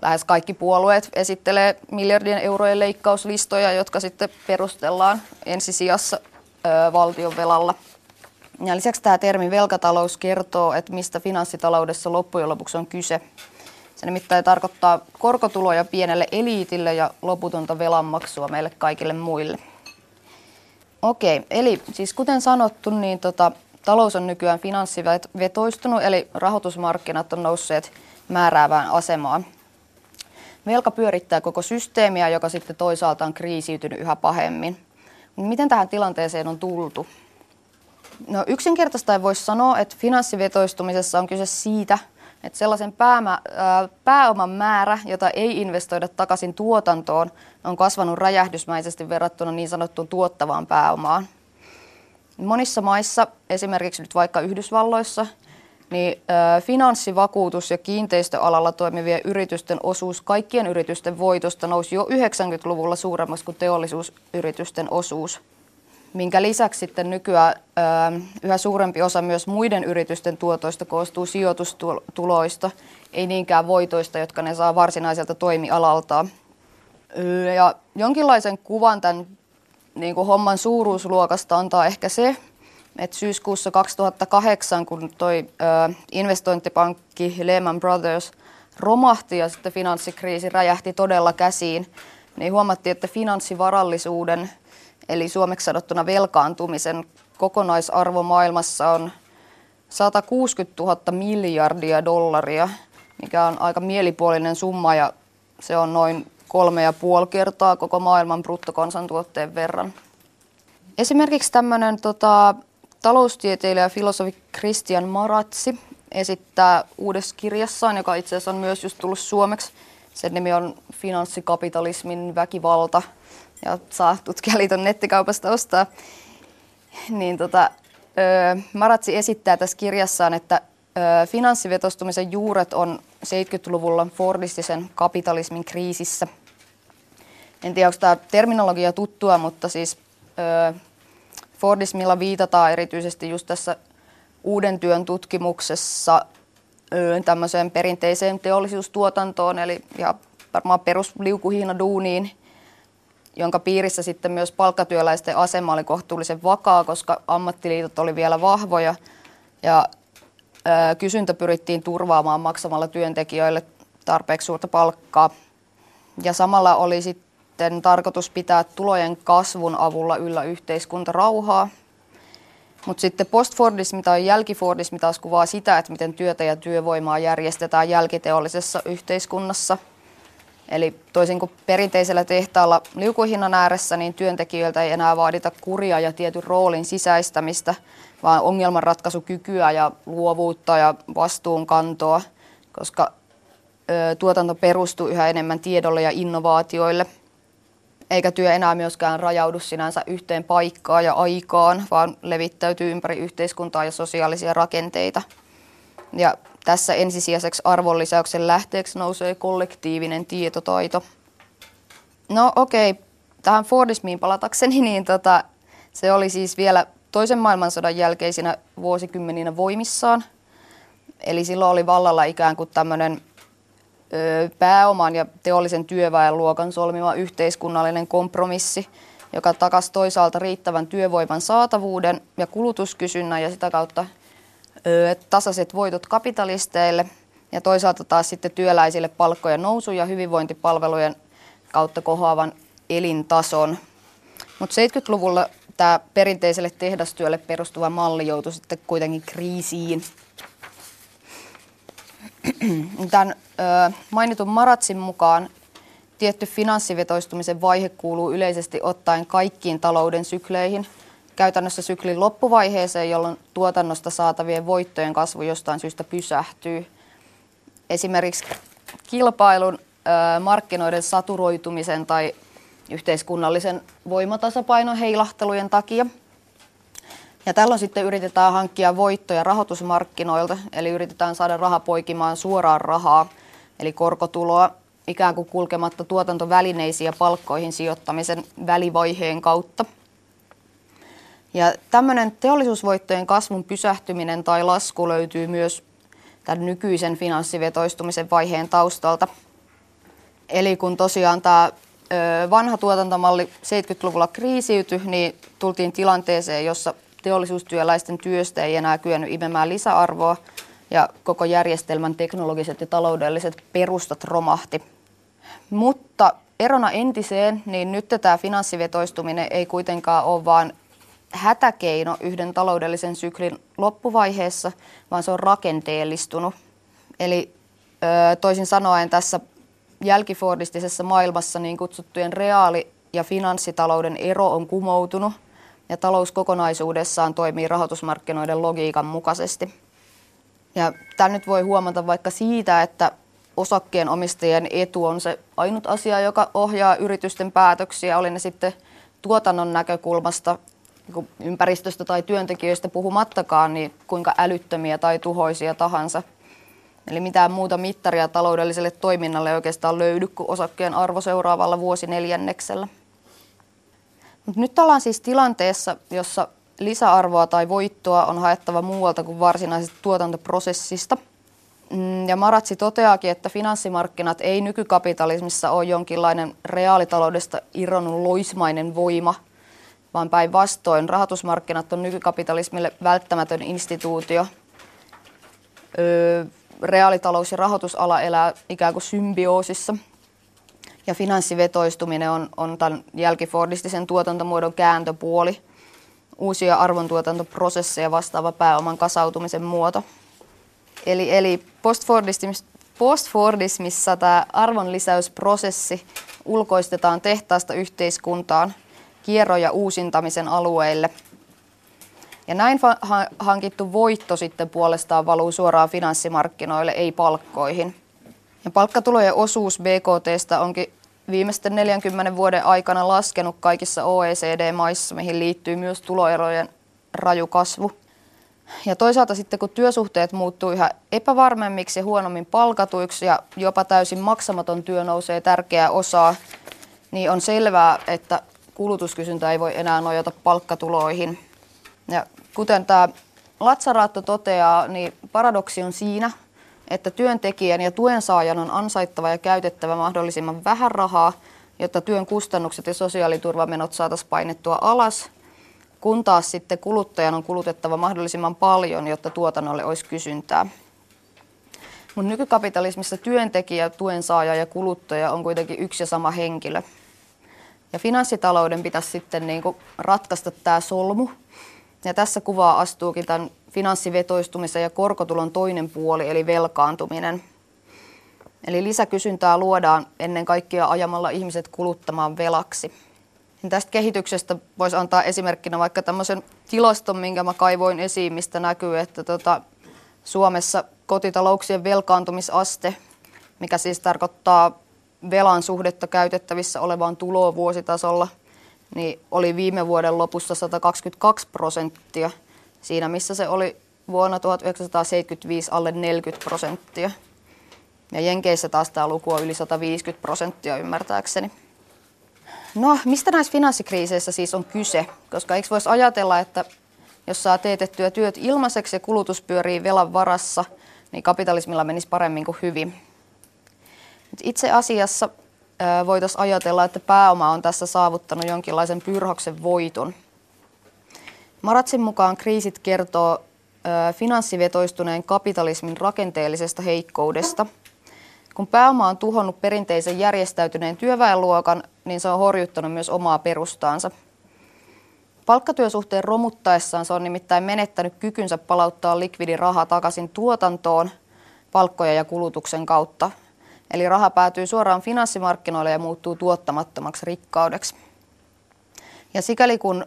lähes kaikki puolueet esittelee miljardien eurojen leikkauslistoja, jotka sitten perustellaan ensisijassa ö, valtion velalla. Ja lisäksi tämä termi velkatalous kertoo, että mistä finanssitaloudessa loppujen lopuksi on kyse. Se nimittäin tarkoittaa korkotuloja pienelle eliitille ja loputonta velanmaksua meille kaikille muille. Okei, eli siis kuten sanottu, niin tota, talous on nykyään finanssivetoistunut, eli rahoitusmarkkinat on nousseet määräävään asemaan. Velka pyörittää koko systeemiä, joka sitten toisaalta on kriisiytynyt yhä pahemmin. Miten tähän tilanteeseen on tultu? No yksinkertaista voisi sanoa, että finanssivetoistumisessa on kyse siitä, että sellaisen päämä, pääoman määrä, jota ei investoida takaisin tuotantoon, on kasvanut räjähdysmäisesti verrattuna niin sanottuun tuottavaan pääomaan. Monissa maissa, esimerkiksi nyt vaikka Yhdysvalloissa, niin finanssivakuutus- ja kiinteistöalalla toimivien yritysten osuus kaikkien yritysten voitosta nousi jo 90-luvulla suuremmaksi kuin teollisuusyritysten osuus – minkä lisäksi sitten nykyään yhä suurempi osa myös muiden yritysten tuotoista koostuu sijoitustuloista, ei niinkään voitoista, jotka ne saa varsinaiselta toimialaltaan. Ja jonkinlaisen kuvan tämän niin kuin homman suuruusluokasta antaa ehkä se, että syyskuussa 2008, kun toi investointipankki Lehman Brothers romahti ja sitten finanssikriisi räjähti todella käsiin, niin huomattiin, että finanssivarallisuuden – Eli suomeksi sanottuna velkaantumisen kokonaisarvo maailmassa on 160 000 miljardia dollaria, mikä on aika mielipuolinen summa ja se on noin kolme ja puoli kertaa koko maailman bruttokansantuotteen verran. Esimerkiksi tämmöinen tota, taloustieteilijä ja filosofi Christian Maratsi esittää uudessa kirjassaan, joka itse asiassa on myös just tullut suomeksi. Sen nimi on Finanssikapitalismin väkivalta – ja saa tutkijaliiton nettikaupasta ostaa. Niin tota, Maratsi esittää tässä kirjassaan, että finanssivetostumisen juuret on 70-luvulla fordistisen kapitalismin kriisissä. En tiedä, onko tämä terminologia tuttua, mutta siis Fordismilla viitataan erityisesti just tässä uuden työn tutkimuksessa tämmöiseen perinteiseen teollisuustuotantoon, eli ja varmaan perusliukuhiina duuniin, jonka piirissä sitten myös palkkatyöläisten asema oli kohtuullisen vakaa, koska ammattiliitot oli vielä vahvoja ja ö, kysyntä pyrittiin turvaamaan maksamalla työntekijöille tarpeeksi suurta palkkaa. Ja samalla oli sitten tarkoitus pitää tulojen kasvun avulla yllä yhteiskuntarauhaa. Mutta sitten postfordismi tai jälkifordismi taas kuvaa sitä, että miten työtä ja työvoimaa järjestetään jälkiteollisessa yhteiskunnassa – Eli toisin kuin perinteisellä tehtaalla liukuhinnan ääressä, niin työntekijöiltä ei enää vaadita kuria ja tietyn roolin sisäistämistä, vaan ongelmanratkaisukykyä ja luovuutta ja vastuunkantoa, koska tuotanto perustuu yhä enemmän tiedolle ja innovaatioille. Eikä työ enää myöskään rajaudu sinänsä yhteen paikkaan ja aikaan, vaan levittäytyy ympäri yhteiskuntaa ja sosiaalisia rakenteita. Ja tässä ensisijaiseksi arvonlisäyksen lähteeksi nousee kollektiivinen tietotaito. No okei, okay. tähän Fordismiin palatakseni, <laughs> niin tota, se oli siis vielä toisen maailmansodan jälkeisinä vuosikymmeninä voimissaan. Eli silloin oli vallalla ikään kuin tämmöinen pääoman ja teollisen työväenluokan solmima yhteiskunnallinen kompromissi, joka takasi toisaalta riittävän työvoiman saatavuuden ja kulutuskysynnän ja sitä kautta tasaiset voitot kapitalisteille ja toisaalta taas sitten työläisille palkkojen nousu ja hyvinvointipalvelujen kautta kohoavan elintason. Mutta 70-luvulla tämä perinteiselle tehdastyölle perustuva malli joutui sitten kuitenkin kriisiin. <clears throat> Tämän mainitun Maratsin mukaan tietty finanssivetoistumisen vaihe kuuluu yleisesti ottaen kaikkiin talouden sykleihin, käytännössä syklin loppuvaiheeseen, jolloin tuotannosta saatavien voittojen kasvu jostain syystä pysähtyy. Esimerkiksi kilpailun, markkinoiden saturoitumisen tai yhteiskunnallisen voimatasapainon heilahtelujen takia. Ja tällöin sitten yritetään hankkia voittoja rahoitusmarkkinoilta, eli yritetään saada raha poikimaan suoraan rahaa, eli korkotuloa ikään kuin kulkematta tuotantovälineisiin ja palkkoihin sijoittamisen välivaiheen kautta. Ja tämmöinen teollisuusvoittojen kasvun pysähtyminen tai lasku löytyy myös tämän nykyisen finanssivetoistumisen vaiheen taustalta. Eli kun tosiaan tämä vanha tuotantomalli 70-luvulla kriisiytyi, niin tultiin tilanteeseen, jossa teollisuustyöläisten työstä ei enää kyennyt imemään lisäarvoa ja koko järjestelmän teknologiset ja taloudelliset perustat romahti. Mutta erona entiseen, niin nyt tämä finanssivetoistuminen ei kuitenkaan ole vain hätäkeino yhden taloudellisen syklin loppuvaiheessa, vaan se on rakenteellistunut. Eli toisin sanoen tässä jälkifordistisessa maailmassa niin kutsuttujen reaali- ja finanssitalouden ero on kumoutunut ja talous kokonaisuudessaan toimii rahoitusmarkkinoiden logiikan mukaisesti. Ja tämä nyt voi huomata vaikka siitä, että osakkeenomistajien etu on se ainut asia, joka ohjaa yritysten päätöksiä, oli ne sitten tuotannon näkökulmasta, niin ympäristöstä tai työntekijöistä puhumattakaan, niin kuinka älyttömiä tai tuhoisia tahansa – Eli mitään muuta mittaria taloudelliselle toiminnalle ei oikeastaan löydy kuin osakkeen arvo seuraavalla vuosineljänneksellä. Mut nyt ollaan siis tilanteessa, jossa lisäarvoa tai voittoa on haettava muualta kuin varsinaisesta tuotantoprosessista. Mm, ja Maratsi toteaakin, että finanssimarkkinat ei nykykapitalismissa ole jonkinlainen reaalitaloudesta irronnut loismainen voima, vaan päinvastoin rahoitusmarkkinat on nykykapitalismille välttämätön instituutio. Öö, reaalitalous ja rahoitusala elää ikään kuin symbioosissa. Ja finanssivetoistuminen on, on tämän jälkifordistisen tuotantomuodon kääntöpuoli, uusia arvontuotantoprosesseja vastaava pääoman kasautumisen muoto. Eli, eli postfordismissa, tämä arvonlisäysprosessi ulkoistetaan tehtaasta yhteiskuntaan, kierro- ja uusintamisen alueille – ja näin hankittu voitto sitten puolestaan valuu suoraan finanssimarkkinoille, ei palkkoihin. Ja palkkatulojen osuus BKTstä onkin viimeisten 40 vuoden aikana laskenut kaikissa OECD-maissa, mihin liittyy myös tuloerojen raju kasvu. Ja toisaalta sitten kun työsuhteet muuttuu yhä epävarmemmiksi ja huonommin palkatuiksi ja jopa täysin maksamaton työ nousee tärkeää osaa, niin on selvää, että kulutuskysyntä ei voi enää nojata palkkatuloihin – ja kuten tämä Latsaraatto toteaa, niin paradoksi on siinä, että työntekijän ja tuen saajan on ansaittava ja käytettävä mahdollisimman vähän rahaa, jotta työn kustannukset ja sosiaaliturvamenot saataisiin painettua alas, kun taas sitten kuluttajan on kulutettava mahdollisimman paljon, jotta tuotannolle olisi kysyntää. Mutta nykykapitalismissa työntekijä, tuen saaja ja kuluttaja on kuitenkin yksi ja sama henkilö. Ja finanssitalouden pitäisi sitten niinku ratkaista tämä solmu, ja tässä kuvaa astuukin tämän finanssivetoistumisen ja korkotulon toinen puoli, eli velkaantuminen. Eli lisäkysyntää luodaan ennen kaikkea ajamalla ihmiset kuluttamaan velaksi. Ja tästä kehityksestä voisi antaa esimerkkinä vaikka tämmöisen tilaston, minkä mä kaivoin esiin, mistä näkyy, että tota, Suomessa kotitalouksien velkaantumisaste, mikä siis tarkoittaa velan suhdetta käytettävissä olevaan tuloon vuositasolla, niin oli viime vuoden lopussa 122 prosenttia, siinä missä se oli vuonna 1975 alle 40 prosenttia. Ja Jenkeissä taas tämä luku on yli 150 prosenttia ymmärtääkseni. No, mistä näissä finanssikriiseissä siis on kyse? Koska eikö voisi ajatella, että jos saa teetettyä työt ilmaiseksi ja kulutus pyörii velan varassa, niin kapitalismilla menisi paremmin kuin hyvin. Itse asiassa voitaisiin ajatella, että pääoma on tässä saavuttanut jonkinlaisen pyrhoksen voiton. Maratsin mukaan kriisit kertoo finanssivetoistuneen kapitalismin rakenteellisesta heikkoudesta. Kun pääoma on tuhonnut perinteisen järjestäytyneen työväenluokan, niin se on horjuttanut myös omaa perustaansa. Palkkatyösuhteen romuttaessaan se on nimittäin menettänyt kykynsä palauttaa likvidi raha takaisin tuotantoon palkkoja ja kulutuksen kautta. Eli raha päätyy suoraan finanssimarkkinoille ja muuttuu tuottamattomaksi rikkaudeksi. Ja sikäli kun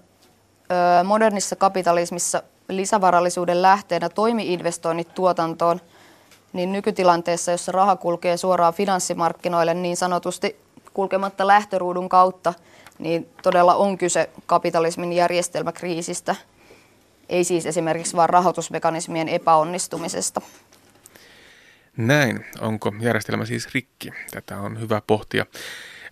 modernissa kapitalismissa lisävarallisuuden lähteenä toimi investoinnit tuotantoon, niin nykytilanteessa, jossa raha kulkee suoraan finanssimarkkinoille niin sanotusti kulkematta lähtöruudun kautta, niin todella on kyse kapitalismin järjestelmäkriisistä, ei siis esimerkiksi vain rahoitusmekanismien epäonnistumisesta. Näin. Onko järjestelmä siis rikki? Tätä on hyvä pohtia.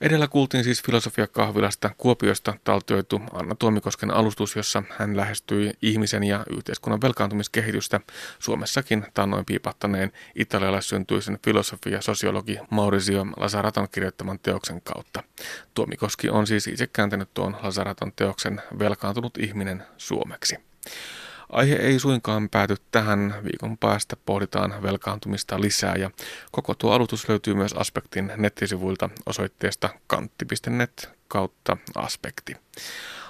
Edellä kuultiin siis filosofiakahvilasta Kuopiosta taltioitu Anna Tuomikosken alustus, jossa hän lähestyi ihmisen ja yhteiskunnan velkaantumiskehitystä Suomessakin tannoin piipahtaneen italialaissyntyisen filosofi ja sosiologi Maurizio Lasaraton kirjoittaman teoksen kautta. Tuomikoski on siis itse kääntänyt tuon Lasaraton teoksen Velkaantunut ihminen suomeksi. Aihe ei suinkaan pääty tähän. Viikon päästä pohditaan velkaantumista lisää ja koko tuo aloitus löytyy myös Aspektin nettisivuilta osoitteesta kantti.net kautta aspekti.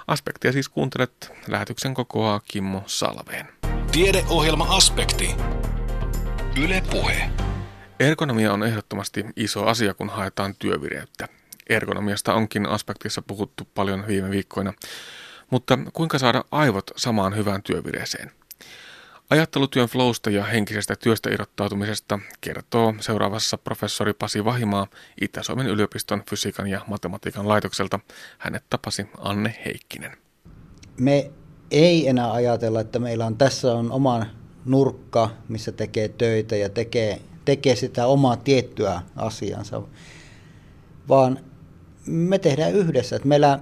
Aspektia siis kuuntelet. Lähetyksen kokoaa Kimmo Salveen. Tiedeohjelma Aspekti. Yle Puhe. Ergonomia on ehdottomasti iso asia, kun haetaan työvireyttä. Ergonomiasta onkin aspektissa puhuttu paljon viime viikkoina. Mutta kuinka saada aivot samaan hyvään työvireeseen? Ajattelutyön flowsta ja henkisestä työstä irrottautumisesta kertoo seuraavassa professori Pasi Vahimaa Itä-Suomen yliopiston fysiikan ja matematiikan laitokselta. Hänet tapasi Anne Heikkinen. Me ei enää ajatella, että meillä on tässä on oma nurkka, missä tekee töitä ja tekee, tekee sitä omaa tiettyä asiansa, vaan me tehdään yhdessä. Että meillä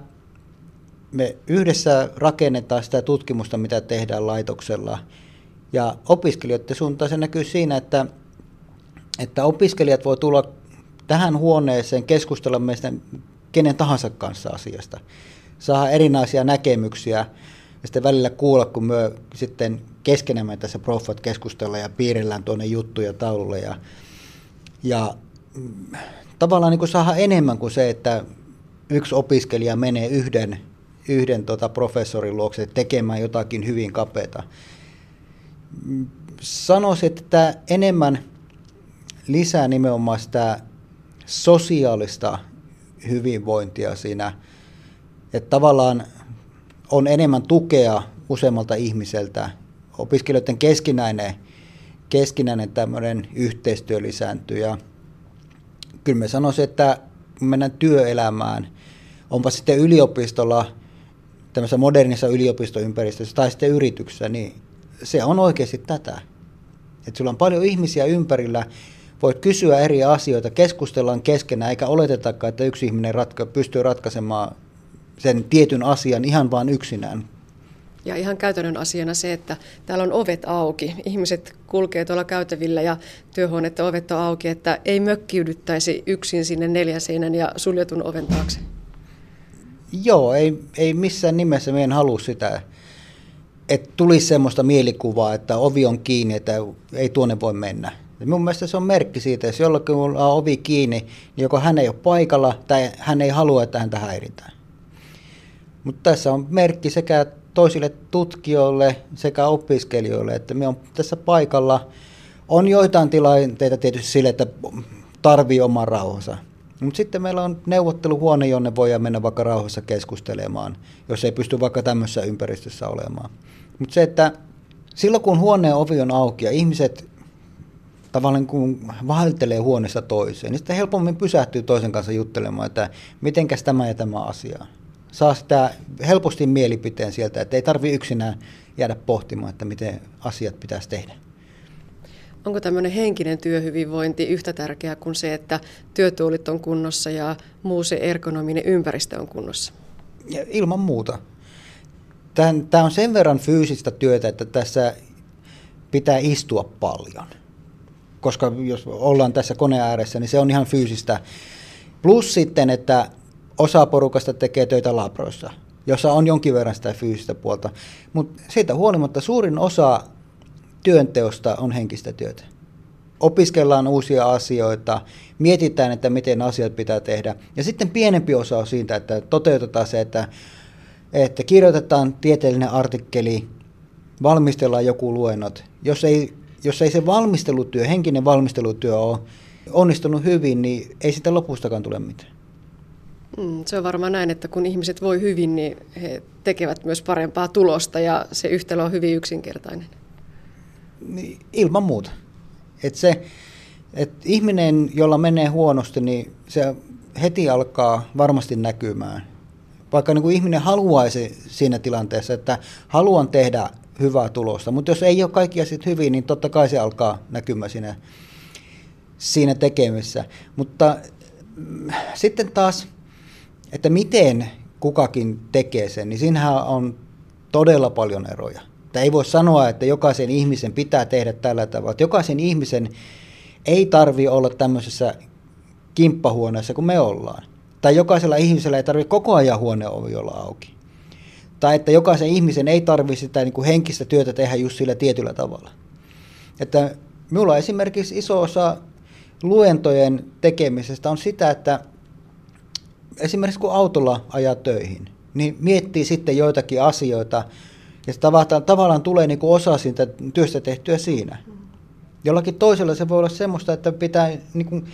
me yhdessä rakennetaan sitä tutkimusta, mitä tehdään laitoksella. Ja opiskelijoiden suuntaan se näkyy siinä, että, että opiskelijat voi tulla tähän huoneeseen keskustella meistä kenen tahansa kanssa asiasta. Saada erinäisiä näkemyksiä ja sitten välillä kuulla, kun me sitten keskenämme tässä profat keskustella ja piirillään tuonne juttuja taululle. Ja, ja mm, tavallaan niin kuin saada enemmän kuin se, että yksi opiskelija menee yhden yhden tota professorin luokse tekemään jotakin hyvin kapeata. Sanoisin, että enemmän lisää nimenomaan sitä sosiaalista hyvinvointia siinä, että tavallaan on enemmän tukea useammalta ihmiseltä. Opiskelijoiden keskinäinen, keskinäinen tämmöinen yhteistyö lisääntyy ja kyllä me sanoisin, että kun mennään työelämään, onpa sitten yliopistolla – tämmöisessä modernissa yliopistoympäristössä tai sitten yrityksessä, niin se on oikeasti tätä. Että sulla on paljon ihmisiä ympärillä, voit kysyä eri asioita, keskustellaan keskenään, eikä oletetakaan, että yksi ihminen ratka- pystyy ratkaisemaan sen tietyn asian ihan vain yksinään. Ja ihan käytännön asiana se, että täällä on ovet auki. Ihmiset kulkee tuolla käytävillä ja työhuoneiden ovet on auki, että ei mökkiydyttäisi yksin sinne neljäseinän ja suljetun oven taakse. Joo, ei, ei missään nimessä meidän halua sitä, että tulisi semmoista mielikuvaa, että ovi on kiinni, että ei tuonne voi mennä. Ja mun mielestä se on merkki siitä, että jos jollakin on ovi kiinni, niin joko hän ei ole paikalla tai hän ei halua, että häntä häiritään. Mutta tässä on merkki sekä toisille tutkijoille sekä opiskelijoille, että me on tässä paikalla. On joitain tilanteita tietysti sille, että tarvii oman rauhansa. Mutta sitten meillä on neuvotteluhuone, jonne voidaan mennä vaikka rauhassa keskustelemaan, jos ei pysty vaikka tämmöisessä ympäristössä olemaan. Mutta se, että silloin kun huoneen ovi on auki ja ihmiset tavallaan kun vaihtelee huoneesta toiseen, niin sitten helpommin pysähtyy toisen kanssa juttelemaan, että mitenkäs tämä ja tämä asia. Saa sitä helposti mielipiteen sieltä, että ei tarvi yksinään jäädä pohtimaan, että miten asiat pitäisi tehdä. Onko tämmöinen henkinen työhyvinvointi yhtä tärkeää kuin se, että työtuolit on kunnossa ja muu se ergonominen ympäristö on kunnossa? Ilman muuta. Tämä on sen verran fyysistä työtä, että tässä pitää istua paljon. Koska jos ollaan tässä koneen ääressä, niin se on ihan fyysistä. Plus sitten, että osa porukasta tekee töitä labroissa, jossa on jonkin verran sitä fyysistä puolta. Mutta siitä huolimatta suurin osa työnteosta on henkistä työtä. Opiskellaan uusia asioita, mietitään, että miten asiat pitää tehdä. Ja sitten pienempi osa on siitä, että toteutetaan se, että, että kirjoitetaan tieteellinen artikkeli, valmistellaan joku luennot. Jos ei, jos ei se valmistelutyö, henkinen valmistelutyö ole onnistunut hyvin, niin ei sitä lopustakaan tule mitään. Mm, se on varmaan näin, että kun ihmiset voi hyvin, niin he tekevät myös parempaa tulosta ja se yhtälö on hyvin yksinkertainen. Niin, ilman muuta. Et se, et ihminen, jolla menee huonosti, niin se heti alkaa varmasti näkymään. Vaikka niin kuin ihminen haluaisi siinä tilanteessa, että haluan tehdä hyvää tulosta, mutta jos ei ole kaikki asiat hyvin, niin totta kai se alkaa näkymään siinä, siinä tekemisessä. Mutta mm, sitten taas, että miten kukakin tekee sen, niin siinähän on todella paljon eroja. Että ei voi sanoa, että jokaisen ihmisen pitää tehdä tällä tavalla. Että jokaisen ihmisen ei tarvi olla tämmöisessä kimppahuoneessa kuin me ollaan. Tai jokaisella ihmisellä ei tarvitse koko ajan huoneovi olla auki. Tai että jokaisen ihmisen ei tarvitse sitä niin kuin henkistä työtä tehdä just sillä tietyllä tavalla. Että minulla esimerkiksi iso osa luentojen tekemisestä on sitä, että esimerkiksi kun autolla ajaa töihin, niin miettii sitten joitakin asioita, ja se tavallaan, tavallaan tulee niin kuin osa siitä työstä tehtyä siinä. Jollakin toisella se voi olla semmoista, että pitää niin kuin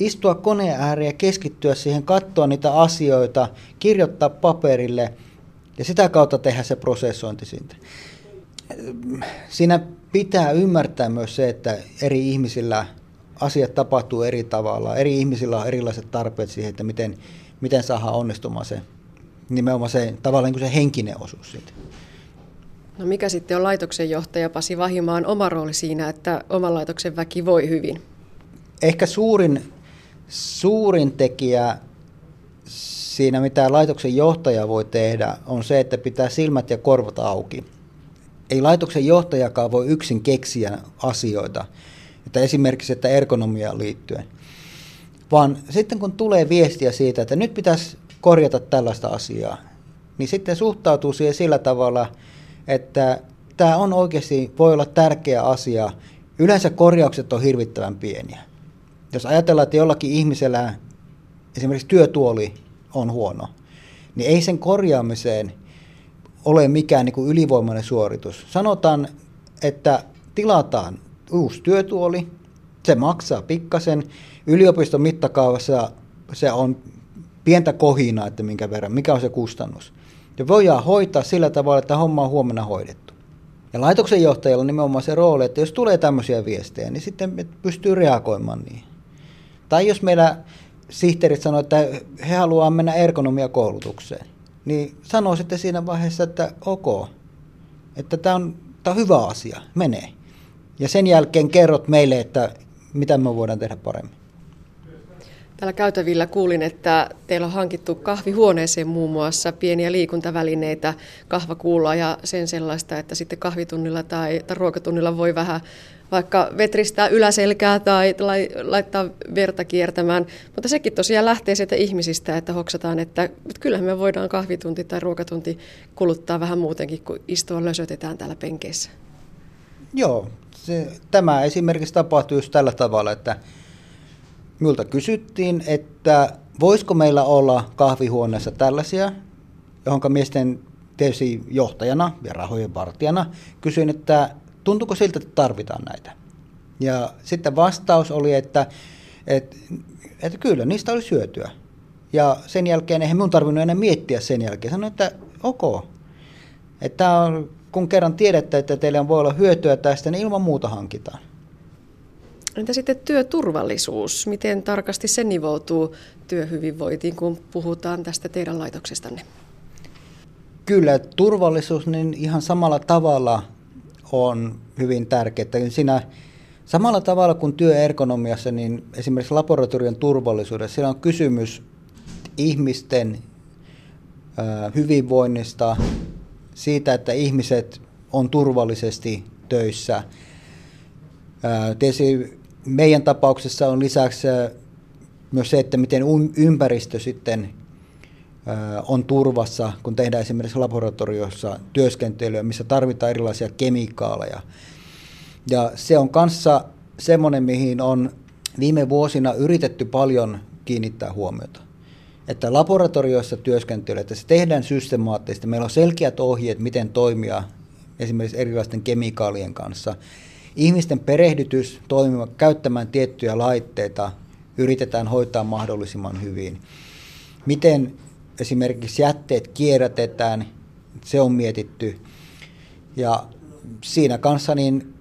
istua koneen ääreen ja keskittyä siihen, katsoa niitä asioita, kirjoittaa paperille ja sitä kautta tehdä se prosessointi siitä. Siinä pitää ymmärtää myös se, että eri ihmisillä asiat tapahtuu eri tavalla. Eri ihmisillä on erilaiset tarpeet siihen, että miten, miten saadaan onnistumaan se nimenomaan se tavallaan niin kuin se henkinen osuus siitä. No mikä sitten on laitoksen johtaja Pasi Vahimaan oma rooli siinä, että oman laitoksen väki voi hyvin? Ehkä suurin, suurin tekijä siinä, mitä laitoksen johtaja voi tehdä, on se, että pitää silmät ja korvat auki. Ei laitoksen johtajakaan voi yksin keksiä asioita, että esimerkiksi että ergonomiaan liittyen. Vaan sitten kun tulee viestiä siitä, että nyt pitäisi korjata tällaista asiaa, niin sitten suhtautuu siihen sillä tavalla, että tämä on oikeasti, voi olla tärkeä asia. Yleensä korjaukset on hirvittävän pieniä. Jos ajatellaan, että jollakin ihmisellä esimerkiksi työtuoli on huono, niin ei sen korjaamiseen ole mikään niin kuin ylivoimainen suoritus. Sanotaan, että tilataan uusi työtuoli, se maksaa pikkasen. Yliopiston mittakaavassa se on pientä kohinaa, että minkä verran, mikä on se kustannus. Ja voidaan hoitaa sillä tavalla, että homma on huomenna hoidettu. Ja laitoksen johtajalla on nimenomaan se rooli, että jos tulee tämmöisiä viestejä, niin sitten pystyy reagoimaan niihin. Tai jos meillä sihteerit sanoo, että he haluaa mennä ergonomiakoulutukseen, niin sanoo sitten siinä vaiheessa, että ok, että tämä on, tämä on hyvä asia, menee. Ja sen jälkeen kerrot meille, että mitä me voidaan tehdä paremmin. Täällä käytävillä kuulin, että teillä on hankittu kahvihuoneeseen muun muassa pieniä liikuntavälineitä, kahvakuulla ja sen sellaista, että sitten kahvitunnilla tai, tai ruokatunnilla voi vähän vaikka vetristää yläselkää tai laittaa verta kiertämään. Mutta sekin tosiaan lähtee sieltä ihmisistä, että hoksataan, että kyllähän me voidaan kahvitunti tai ruokatunti kuluttaa vähän muutenkin kuin istua lösötetään täällä penkeissä. Joo, se, tämä esimerkiksi tapahtuu just tällä tavalla, että Minulta kysyttiin, että voisiko meillä olla kahvihuoneessa tällaisia, johon miesten tietysti johtajana ja rahojen vartijana kysyin, että tuntuuko siltä, että tarvitaan näitä. Ja sitten vastaus oli, että, että, että kyllä, niistä olisi hyötyä. Ja sen jälkeen eihän minun tarvinnut enää miettiä sen jälkeen. Sanoin, että ok. Että kun kerran tiedätte, että teillä voi olla hyötyä tästä, niin ilman muuta hankitaan. Entä sitten työturvallisuus? Miten tarkasti se nivoutuu työhyvinvointiin, kun puhutaan tästä teidän laitoksestanne? Kyllä, turvallisuus niin ihan samalla tavalla on hyvin tärkeää. Siinä samalla tavalla kuin työergonomiassa, niin esimerkiksi laboratorion turvallisuudessa, siellä on kysymys ihmisten hyvinvoinnista, siitä, että ihmiset on turvallisesti töissä. Tietysti meidän tapauksessa on lisäksi myös se, että miten ympäristö sitten on turvassa, kun tehdään esimerkiksi laboratoriossa työskentelyä, missä tarvitaan erilaisia kemikaaleja. Ja se on kanssa semmoinen, mihin on viime vuosina yritetty paljon kiinnittää huomiota. Että laboratorioissa työskentely, että se tehdään systemaattisesti. Meillä on selkeät ohjeet, miten toimia esimerkiksi erilaisten kemikaalien kanssa. Ihmisten perehdytys toimimaan, käyttämään tiettyjä laitteita yritetään hoitaa mahdollisimman hyvin. Miten esimerkiksi jätteet kierrätetään, se on mietitty. Ja siinä kanssa niin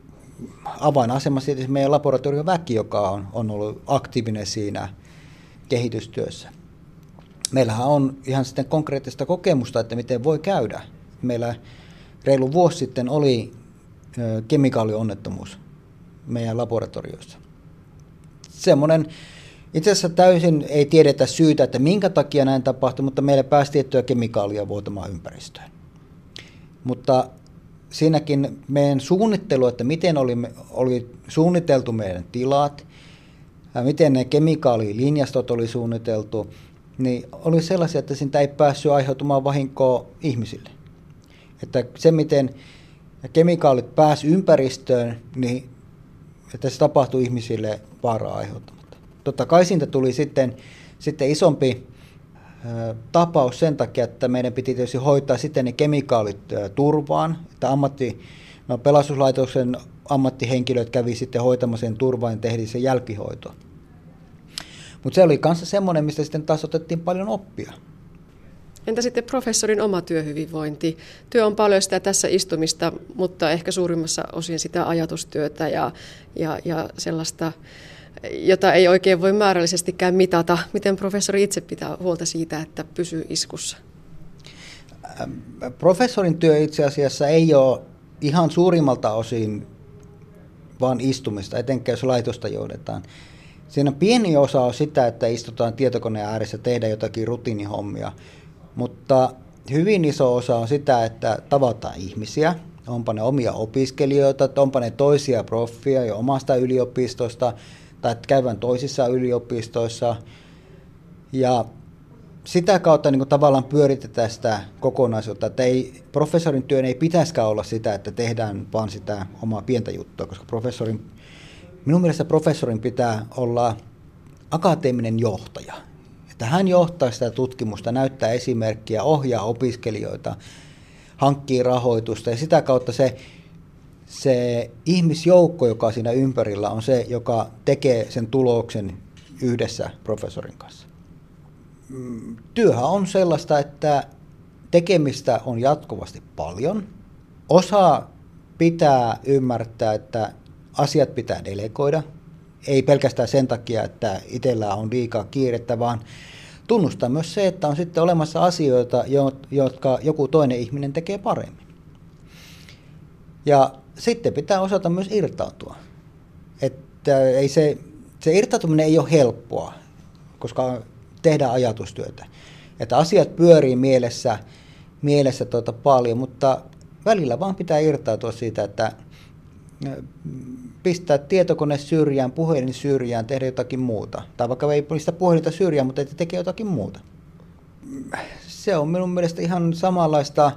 avainasemassa tietysti meidän laboratorion väki, joka on, on ollut aktiivinen siinä kehitystyössä. Meillähän on ihan sitten konkreettista kokemusta, että miten voi käydä. Meillä reilu vuosi sitten oli kemikaalionnettomuus meidän laboratorioissa. Semmoinen itse asiassa täysin ei tiedetä syytä, että minkä takia näin tapahtui, mutta meillä pääsi tiettyä kemikaalia vuotamaan ympäristöön. Mutta siinäkin meidän suunnittelu, että miten oli, oli suunniteltu meidän tilat, miten ne kemikaalilinjastot oli suunniteltu, niin oli sellaisia, että siitä ei päässyt aiheutumaan vahinkoa ihmisille. Että se, miten kemikaalit pääsivät ympäristöön, niin että se tapahtui ihmisille vaaraa aiheuttamatta. Totta kai siitä tuli sitten, sitten isompi tapaus sen takia, että meidän piti tietysti hoitaa sitten ne kemikaalit turvaan, että ammatti, no pelastuslaitoksen ammattihenkilöt kävi sitten hoitamaan sen turvaan ja tehtiin se jälkihoito. Mutta se oli kanssa semmoinen, mistä sitten taas otettiin paljon oppia. Entä sitten professorin oma työhyvinvointi? Työ on paljon sitä tässä istumista, mutta ehkä suurimmassa osin sitä ajatustyötä ja, ja, ja sellaista, jota ei oikein voi määrällisestikään mitata. Miten professori itse pitää huolta siitä, että pysyy iskussa? Professorin työ itse asiassa ei ole ihan suurimmalta osin vaan istumista, etenkään jos laitosta johdetaan. Siinä pieni osa on sitä, että istutaan tietokoneen ääressä, tehdään jotakin rutiinihommia, mutta hyvin iso osa on sitä, että tavataan ihmisiä, onpa ne omia opiskelijoita, onpa ne toisia proffia jo omasta yliopistosta tai käyvän toisissa yliopistoissa. Ja sitä kautta niin kuin tavallaan pyöritetään sitä kokonaisuutta, että ei, professorin työn ei pitäisikään olla sitä, että tehdään vaan sitä omaa pientä juttua, koska professorin, minun mielestä professorin pitää olla akateeminen johtaja että hän johtaa sitä tutkimusta, näyttää esimerkkiä, ohjaa opiskelijoita, hankkii rahoitusta ja sitä kautta se, se ihmisjoukko, joka siinä ympärillä on se, joka tekee sen tuloksen yhdessä professorin kanssa. Työhän on sellaista, että tekemistä on jatkuvasti paljon. Osa pitää ymmärtää, että asiat pitää delegoida – ei pelkästään sen takia, että itsellä on liikaa kiirettä, vaan tunnustaa myös se, että on sitten olemassa asioita, jotka joku toinen ihminen tekee paremmin. Ja sitten pitää osata myös irtautua. Että ei se, se irtautuminen ei ole helppoa, koska tehdään ajatustyötä. Että asiat pyörii mielessä, mielessä tuota paljon, mutta välillä vaan pitää irtautua siitä, että pistää tietokone syrjään, puhelin syrjään, tehdä jotakin muuta. Tai vaikka ei pistä puhelinta syrjään, mutta että tekee jotakin muuta. Se on minun mielestä ihan samanlaista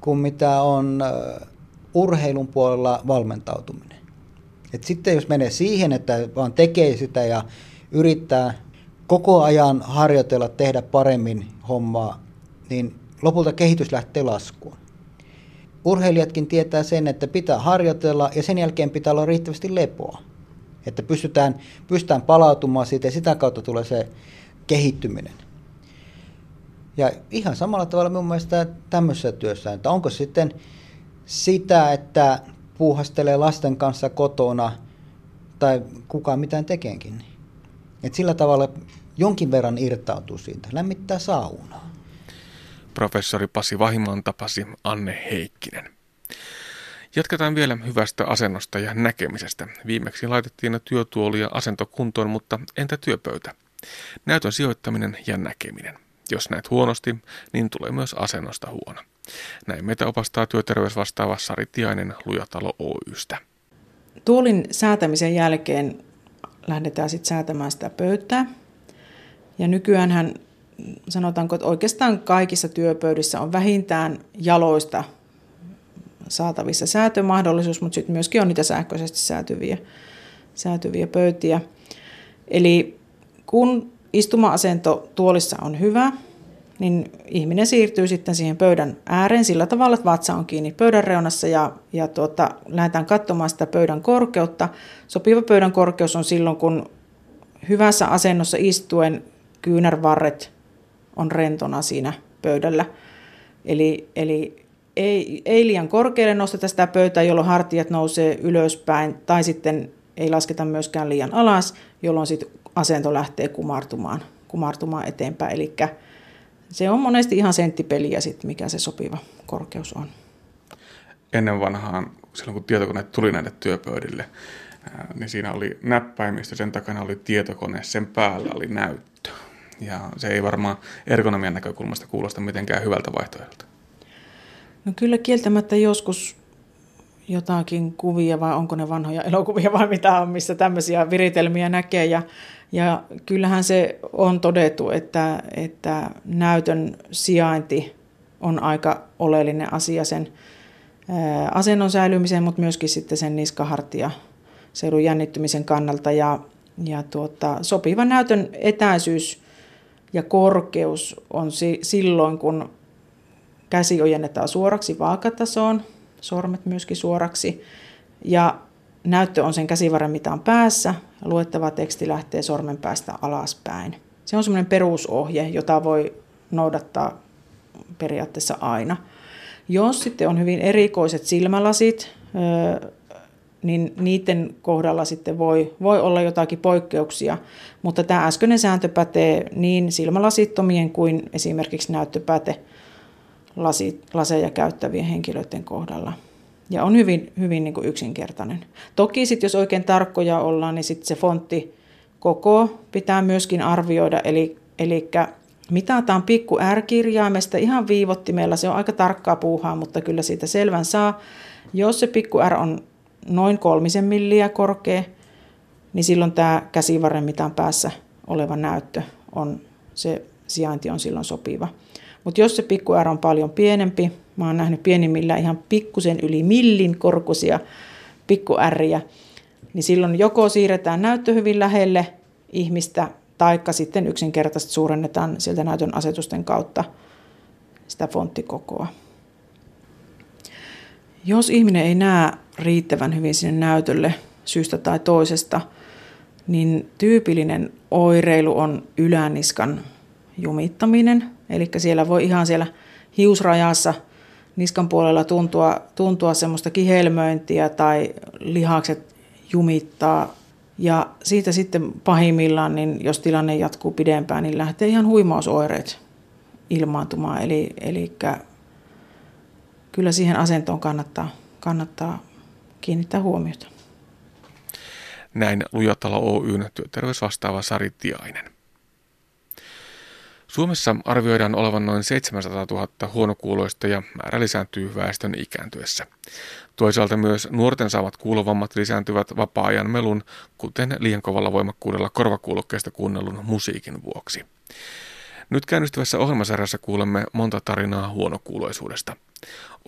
kuin mitä on urheilun puolella valmentautuminen. Et sitten jos menee siihen, että vaan tekee sitä ja yrittää koko ajan harjoitella, tehdä paremmin hommaa, niin lopulta kehitys lähtee laskuun urheilijatkin tietää sen, että pitää harjoitella ja sen jälkeen pitää olla riittävästi lepoa. Että pystytään, pystytään palautumaan siitä ja sitä kautta tulee se kehittyminen. Ja ihan samalla tavalla minun mielestä tämmöisessä työssä, että onko sitten sitä, että puuhastelee lasten kanssa kotona tai kukaan mitään tekenkin. Et sillä tavalla jonkin verran irtautuu siitä, lämmittää saunaa. Professori Pasi Vahiman tapasi Anne Heikkinen. Jatketaan vielä hyvästä asennosta ja näkemisestä. Viimeksi laitettiin työtuoli ja asento kuntoon, mutta entä työpöytä? Näytön sijoittaminen ja näkeminen. Jos näet huonosti, niin tulee myös asennosta huono. Näin meitä opastaa työterveysvastaava Sari Tiainen Lujatalo Oystä. Tuolin säätämisen jälkeen lähdetään sitten säätämään sitä pöytää. Ja nykyään sanotaanko, että oikeastaan kaikissa työpöydissä on vähintään jaloista saatavissa säätömahdollisuus, mutta sitten myöskin on niitä sähköisesti säätyviä, säätyviä pöytiä. Eli kun istuma-asento tuolissa on hyvä, niin ihminen siirtyy sitten siihen pöydän ääreen sillä tavalla, että vatsa on kiinni pöydän reunassa ja, ja tuota, lähdetään katsomaan sitä pöydän korkeutta. Sopiva pöydän korkeus on silloin, kun hyvässä asennossa istuen kyynärvarret on rentona siinä pöydällä. Eli, eli ei, ei liian korkealle nosteta sitä pöytää, jolloin hartiat nousee ylöspäin, tai sitten ei lasketa myöskään liian alas, jolloin sitten asento lähtee kumartumaan, kumartumaan eteenpäin. Eli se on monesti ihan senttipeliä sit, mikä se sopiva korkeus on. Ennen vanhaan, silloin kun tietokone tuli näille työpöydille, niin siinä oli näppäimistö, sen takana oli tietokone, sen päällä oli näyttö. Ja se ei varmaan ergonomian näkökulmasta kuulosta mitenkään hyvältä vaihtoehdolta. No kyllä kieltämättä joskus jotakin kuvia vai onko ne vanhoja elokuvia vai mitä on, missä tämmöisiä viritelmiä näkee. Ja, ja kyllähän se on todettu, että, että näytön sijainti on aika oleellinen asia sen asennon säilymisen, mutta myöskin sitten sen niskahartia seudun jännittymisen kannalta. Ja, ja tuota, sopiva näytön etäisyys ja korkeus on si- silloin, kun käsi ojennetaan suoraksi vaakatasoon, sormet myöskin suoraksi. Ja näyttö on sen käsivarren mitaan päässä ja luettava teksti lähtee sormen päästä alaspäin. Se on semmoinen perusohje, jota voi noudattaa periaatteessa aina. Jos sitten on hyvin erikoiset silmälasit, niin niiden kohdalla sitten voi, voi olla jotakin poikkeuksia, mutta tämä äskeinen sääntö pätee niin silmälasittomien kuin esimerkiksi näyttöpäte laseja käyttävien henkilöiden kohdalla. Ja on hyvin, hyvin niin kuin yksinkertainen. Toki sitten jos oikein tarkkoja ollaan, niin sitten se fontti koko pitää myöskin arvioida, eli, eli mitataan pikku R-kirjaimesta ihan viivottimella, se on aika tarkkaa puuhaa, mutta kyllä siitä selvän saa. Jos se pikku R on noin kolmisen milliä korkea, niin silloin tämä käsivarren mitan päässä oleva näyttö on, se sijainti on silloin sopiva. Mutta jos se pikku R on paljon pienempi, mä oon nähnyt pienimmillä ihan pikkusen yli millin korkuisia pikku Riä, niin silloin joko siirretään näyttö hyvin lähelle ihmistä, taikka sitten yksinkertaisesti suurennetaan sieltä näytön asetusten kautta sitä fonttikokoa. Jos ihminen ei näe riittävän hyvin sinne näytölle syystä tai toisesta, niin tyypillinen oireilu on yläniskan jumittaminen. Eli siellä voi ihan siellä hiusrajassa niskan puolella tuntua, tuntua semmoista kihelmöintiä tai lihakset jumittaa. Ja siitä sitten pahimmillaan, niin jos tilanne jatkuu pidempään, niin lähtee ihan huimausoireet ilmaantumaan. Eli, eli kyllä siihen asentoon kannattaa, kannattaa kiinnittää huomiota. Näin Lujatalo Oyn työterveysvastaava Sari Tiainen. Suomessa arvioidaan olevan noin 700 000 huonokuuloista ja määrä lisääntyy väestön ikääntyessä. Toisaalta myös nuorten saavat kuulovammat lisääntyvät vapaa-ajan melun, kuten liian kovalla voimakkuudella korvakuulokkeesta kuunnellun musiikin vuoksi. Nyt käynnistyvässä ohjelmasarjassa kuulemme monta tarinaa huonokuuloisuudesta.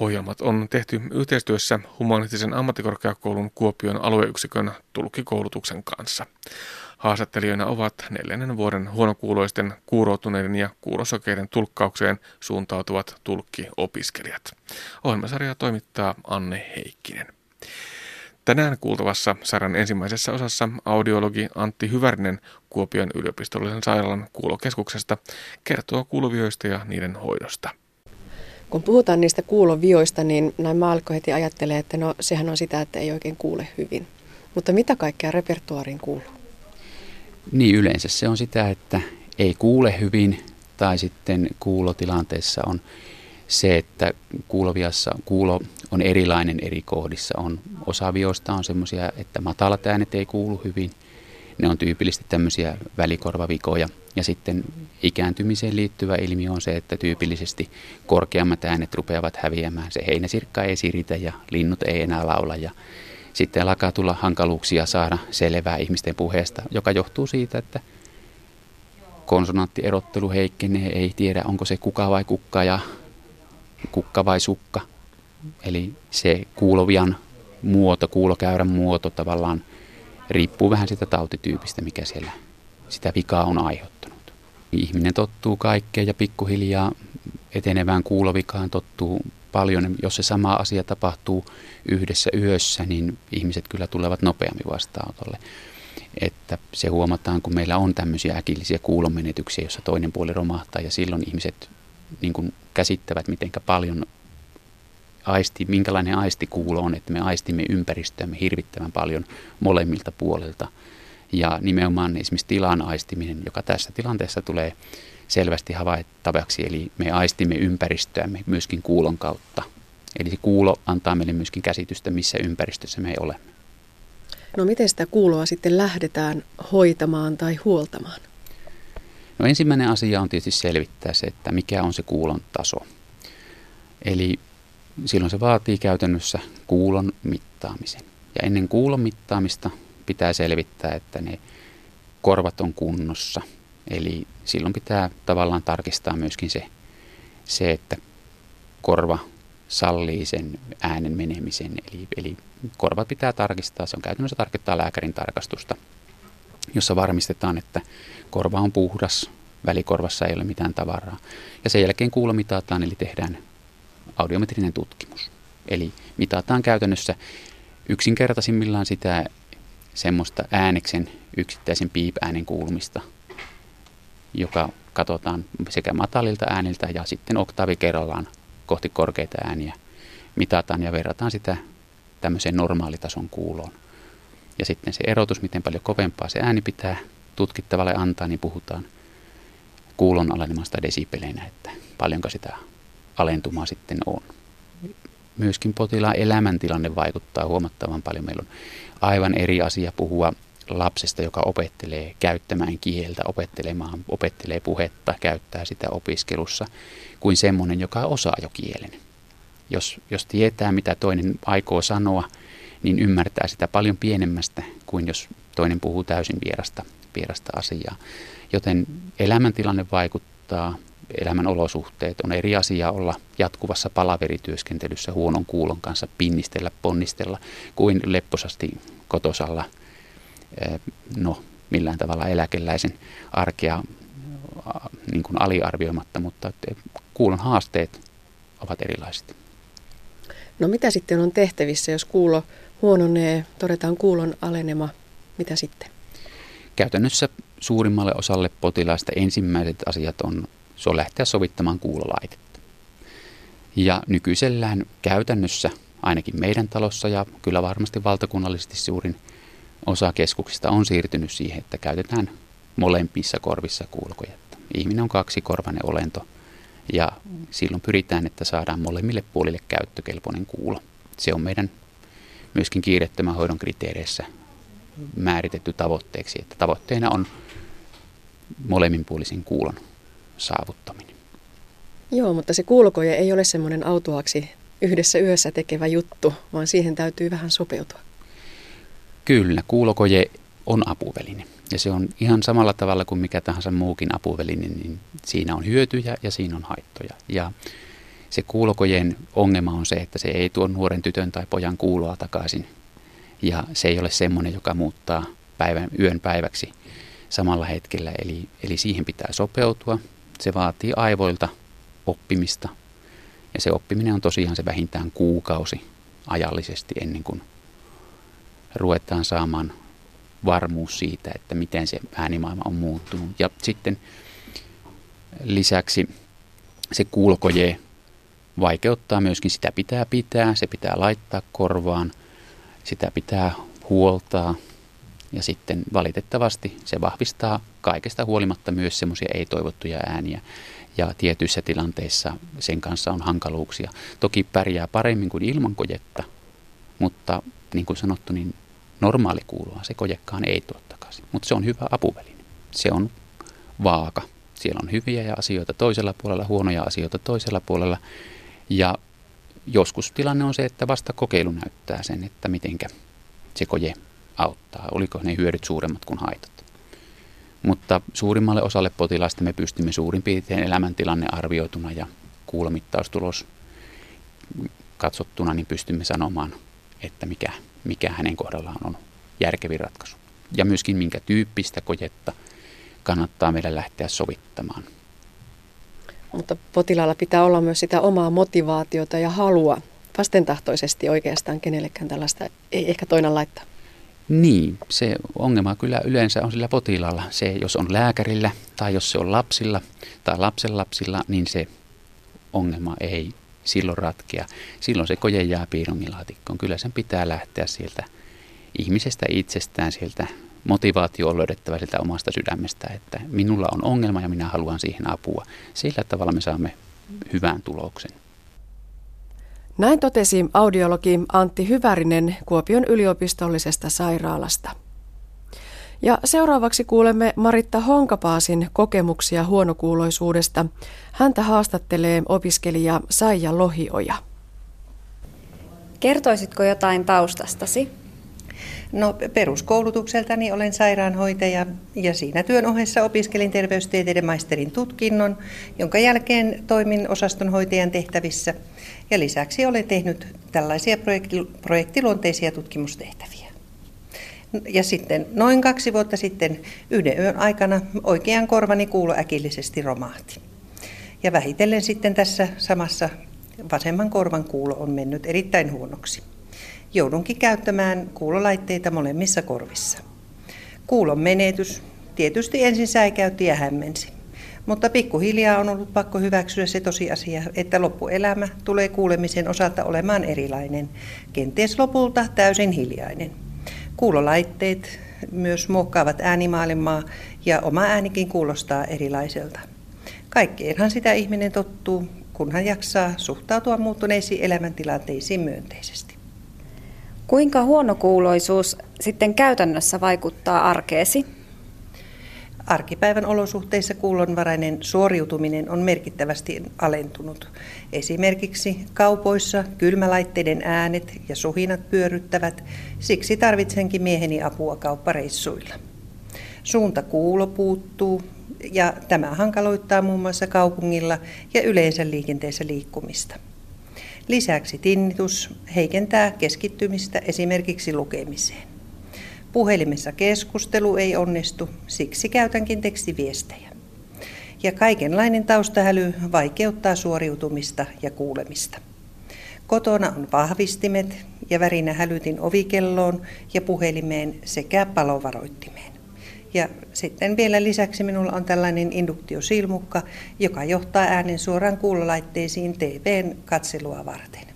Ohjelmat on tehty yhteistyössä humanistisen ammattikorkeakoulun Kuopion alueyksikön tulkkikoulutuksen kanssa. Haastattelijoina ovat neljännen vuoden huonokuuloisten, kuuroutuneiden ja kuurosokeiden tulkkaukseen suuntautuvat tulkkiopiskelijat. Ohjelmasarja toimittaa Anne Heikkinen. Tänään kuultavassa sarjan ensimmäisessä osassa audiologi Antti Hyvärinen Kuopion yliopistollisen sairaalan kuulokeskuksesta kertoo kuulovioista ja niiden hoidosta. Kun puhutaan niistä kuulovioista, niin näin maallikko heti ajattelee, että no sehän on sitä, että ei oikein kuule hyvin. Mutta mitä kaikkea repertuariin kuuluu? Niin yleensä se on sitä, että ei kuule hyvin tai sitten kuulotilanteessa on se, että kuuloviassa kuulo on erilainen eri kohdissa. On, osa vioista on semmoisia, että matalat äänet ei kuulu hyvin. Ne on tyypillisesti tämmöisiä välikorvavikoja. Ja sitten ikääntymiseen liittyvä ilmiö on se, että tyypillisesti korkeammat äänet rupeavat häviämään. Se heinäsirkka ei siritä ja linnut ei enää laula ja sitten alkaa tulla hankaluuksia saada selvää ihmisten puheesta, joka johtuu siitä, että konsonanttierottelu heikkenee, ei tiedä onko se kuka vai kukka ja kukka vai sukka. Eli se kuulovian muoto, kuulokäyrän muoto tavallaan riippuu vähän sitä tautityypistä, mikä siellä sitä vikaa on aiheuttanut. Ihminen tottuu kaikkeen ja pikkuhiljaa etenevään kuulovikaan tottuu paljon. Jos se sama asia tapahtuu yhdessä yössä, niin ihmiset kyllä tulevat nopeammin vastaanotolle. Että se huomataan, kun meillä on tämmöisiä äkillisiä kuulomenetyksiä, jossa toinen puoli romahtaa ja silloin ihmiset niin kuin käsittävät, miten paljon aisti, minkälainen aistikuulo on, että me aistimme ympäristöämme hirvittävän paljon molemmilta puolilta. Ja nimenomaan esimerkiksi tilan aistiminen, joka tässä tilanteessa tulee selvästi havaittavaksi, eli me aistimme ympäristöämme myöskin kuulon kautta. Eli se kuulo antaa meille myöskin käsitystä, missä ympäristössä me olemme. No miten sitä kuuloa sitten lähdetään hoitamaan tai huoltamaan? No ensimmäinen asia on tietysti selvittää se, että mikä on se kuulon taso. Eli silloin se vaatii käytännössä kuulon mittaamisen. Ja ennen kuulon mittaamista pitää selvittää, että ne korvat on kunnossa. Eli silloin pitää tavallaan tarkistaa myöskin se, se että korva sallii sen äänen menemisen. Eli, eli korva pitää tarkistaa, se on käytännössä tarkoittaa lääkärin tarkastusta, jossa varmistetaan, että korva on puhdas, välikorvassa ei ole mitään tavaraa. Ja sen jälkeen kuulo mitataan, eli tehdään audiometrinen tutkimus. Eli mitataan käytännössä yksinkertaisimmillaan sitä semmoista ääneksen yksittäisen piip-äänen kuulumista, joka katsotaan sekä matalilta ääniltä ja sitten oktaavi kerrallaan kohti korkeita ääniä. Mitataan ja verrataan sitä tämmöiseen normaalitason kuuloon. Ja sitten se erotus, miten paljon kovempaa se ääni pitää tutkittavalle antaa, niin puhutaan kuulon alenemasta desibeleinä, että paljonko sitä alentumaa sitten on. Myöskin potilaan elämäntilanne vaikuttaa huomattavan paljon. Meillä on aivan eri asia puhua lapsesta, joka opettelee käyttämään kieltä, opettelemaan, opettelee puhetta, käyttää sitä opiskelussa, kuin semmoinen, joka osaa jo kielen. Jos, jos tietää, mitä toinen aikoo sanoa, niin ymmärtää sitä paljon pienemmästä kuin jos toinen puhuu täysin vierasta, vierasta asiaa. Joten elämäntilanne vaikuttaa, elämän olosuhteet on eri asia olla jatkuvassa palaverityöskentelyssä huonon kuulon kanssa, pinnistellä, ponnistella, kuin lepposasti kotosalla, eh, no millään tavalla eläkeläisen arkea niin kuin aliarvioimatta, mutta kuulon haasteet ovat erilaiset. No mitä sitten on tehtävissä, jos kuulo huononee, todetaan kuulon alenema, mitä sitten? Käytännössä suurimmalle osalle potilaista ensimmäiset asiat on, se on lähteä sovittamaan kuulolaitetta. Ja nykyisellään käytännössä, ainakin meidän talossa ja kyllä varmasti valtakunnallisesti suurin osa keskuksista on siirtynyt siihen, että käytetään molempissa korvissa kuulokojetta. Ihminen on kaksi korvainen olento ja silloin pyritään, että saadaan molemmille puolille käyttökelpoinen kuulo. Se on meidän myöskin kiirettömän hoidon kriteereissä määritetty tavoitteeksi, että tavoitteena on molemminpuolisen kuulon saavuttaminen. Joo, mutta se kuulokoje ei ole semmoinen autuaksi yhdessä yössä tekevä juttu, vaan siihen täytyy vähän sopeutua. Kyllä, kuulokoje on apuväline. Ja se on ihan samalla tavalla kuin mikä tahansa muukin apuväline, niin siinä on hyötyjä ja siinä on haittoja. Ja se kuulokojen ongelma on se, että se ei tuo nuoren tytön tai pojan kuuloa takaisin. Ja se ei ole semmoinen, joka muuttaa päivän, yön päiväksi samalla hetkellä. Eli, eli siihen pitää sopeutua. Se vaatii aivoilta oppimista. Ja se oppiminen on tosiaan se vähintään kuukausi ajallisesti ennen kuin ruvetaan saamaan varmuus siitä, että miten se äänimaailma on muuttunut. Ja sitten lisäksi se kulkoje vaikeuttaa myöskin, sitä pitää pitää, se pitää laittaa korvaan, sitä pitää huoltaa ja sitten valitettavasti se vahvistaa kaikesta huolimatta myös semmoisia ei-toivottuja ääniä ja tietyissä tilanteissa sen kanssa on hankaluuksia. Toki pärjää paremmin kuin ilman kojetta, mutta niin kuin sanottu, niin normaali kuulua se kojekaan ei tuo takaisin. Mutta se on hyvä apuväline. Se on vaaka. Siellä on hyviä ja asioita toisella puolella, huonoja asioita toisella puolella. Ja joskus tilanne on se, että vasta kokeilu näyttää sen, että mitenkä se koje auttaa. Oliko ne hyödyt suuremmat kuin haitat. Mutta suurimmalle osalle potilaista me pystymme suurin piirtein elämäntilanne arvioituna ja kuulomittaustulos katsottuna, niin pystymme sanomaan, että mikä, mikä hänen kohdallaan on järkevin ratkaisu. Ja myöskin minkä tyyppistä kojetta kannattaa meidän lähteä sovittamaan. Mutta potilaalla pitää olla myös sitä omaa motivaatiota ja halua vastentahtoisesti oikeastaan kenellekään tällaista ei ehkä toinen laittaa. Niin, se ongelma kyllä yleensä on sillä potilaalla. Se, jos on lääkärillä tai jos se on lapsilla tai lapsenlapsilla, niin se ongelma ei silloin ratkea. Silloin se koje jää piirongilaatikkoon. Kyllä sen pitää lähteä sieltä ihmisestä itsestään, sieltä motivaatio on löydettävä sieltä omasta sydämestä, että minulla on ongelma ja minä haluan siihen apua. Sillä tavalla me saamme hyvän tuloksen. Näin totesi audiologi Antti Hyvärinen Kuopion yliopistollisesta sairaalasta. Ja seuraavaksi kuulemme Maritta Honkapaasin kokemuksia huonokuuloisuudesta. Häntä haastattelee opiskelija Saija Lohioja. Kertoisitko jotain taustastasi? No peruskoulutukseltani olen sairaanhoitaja ja siinä työn ohessa opiskelin terveystieteiden maisterin tutkinnon, jonka jälkeen toimin osastonhoitajan tehtävissä ja lisäksi olen tehnyt tällaisia projektiluonteisia tutkimustehtäviä. Ja sitten noin kaksi vuotta sitten yhden yön aikana oikean korvani kuulo äkillisesti romahti. Ja vähitellen sitten tässä samassa vasemman korvan kuulo on mennyt erittäin huonoksi joudunkin käyttämään kuulolaitteita molemmissa korvissa. Kuulon menetys tietysti ensin säikäytti ja hämmensi. Mutta pikkuhiljaa on ollut pakko hyväksyä se tosiasia, että loppuelämä tulee kuulemisen osalta olemaan erilainen, kenties lopulta täysin hiljainen. Kuulolaitteet myös muokkaavat äänimaailmaa ja oma äänikin kuulostaa erilaiselta. Kaikkeenhan sitä ihminen tottuu, kunhan jaksaa suhtautua muuttuneisiin elämäntilanteisiin myönteisesti. Kuinka huonokuuloisuus sitten käytännössä vaikuttaa arkeesi? Arkipäivän olosuhteissa kuulonvarainen suoriutuminen on merkittävästi alentunut. Esimerkiksi kaupoissa kylmälaitteiden äänet ja suhinat pyöryttävät, siksi tarvitsenkin mieheni apua kauppareissuilla. Suunta kuulo puuttuu ja tämä hankaloittaa muun muassa kaupungilla ja yleensä liikenteessä liikkumista. Lisäksi tinnitus heikentää keskittymistä esimerkiksi lukemiseen. Puhelimessa keskustelu ei onnistu, siksi käytänkin tekstiviestejä. Ja kaikenlainen taustahäly vaikeuttaa suoriutumista ja kuulemista. Kotona on vahvistimet ja värinä hälytin ovikelloon ja puhelimeen sekä palovaroittimeen. Ja sitten vielä lisäksi minulla on tällainen induktiosilmukka, joka johtaa äänen suoraan kuulolaitteisiin TVn katselua varten.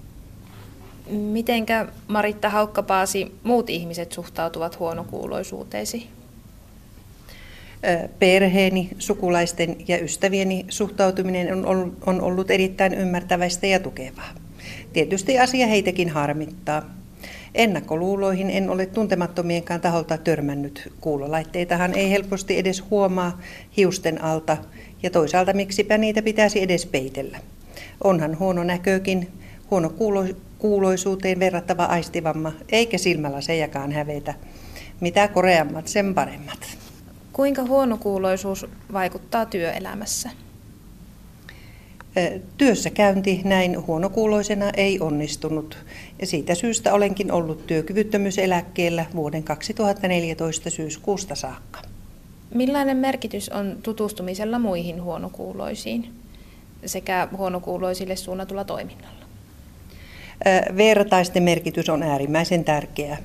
Mitenkä Maritta Haukkapaasi muut ihmiset suhtautuvat huonokuuloisuuteesi? Perheeni, sukulaisten ja ystävieni suhtautuminen on ollut erittäin ymmärtäväistä ja tukevaa. Tietysti asia heitäkin harmittaa, Ennakkoluuloihin en ole tuntemattomienkaan taholta törmännyt. Kuulolaitteitahan ei helposti edes huomaa hiusten alta ja toisaalta miksipä niitä pitäisi edes peitellä. Onhan huono näkökin, huono kuulo, kuuloisuuteen verrattava aistivamma, eikä silmälasejakaan hävetä. Mitä koreammat, sen paremmat. Kuinka huonokuuloisuus vaikuttaa työelämässä? Työssäkäynti näin huonokuuloisena ei onnistunut ja siitä syystä olenkin ollut työkyvyttömyyseläkkeellä vuoden 2014 syyskuusta saakka. Millainen merkitys on tutustumisella muihin huonokuuloisiin sekä huonokuuloisille suunnatulla toiminnalla? Vertaisten merkitys on äärimmäisen tärkeä.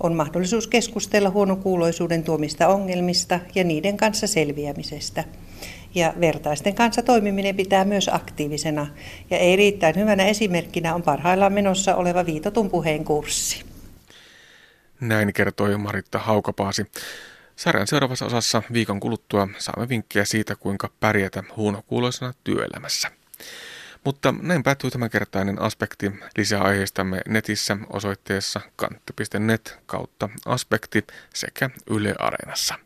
On mahdollisuus keskustella huonokuuloisuuden tuomista ongelmista ja niiden kanssa selviämisestä – ja vertaisten kanssa toimiminen pitää myös aktiivisena. Ja erittäin hyvänä esimerkkinä on parhaillaan menossa oleva viitotun puheen kurssi. Näin kertoi Maritta Haukapaasi. Sarjan seuraavassa osassa viikon kuluttua saamme vinkkejä siitä, kuinka pärjätä huonokuuloisena työelämässä. Mutta näin päättyy tämänkertainen aspekti. Lisää aiheistamme netissä osoitteessa kantti.net kautta aspekti sekä Yle Areenassa.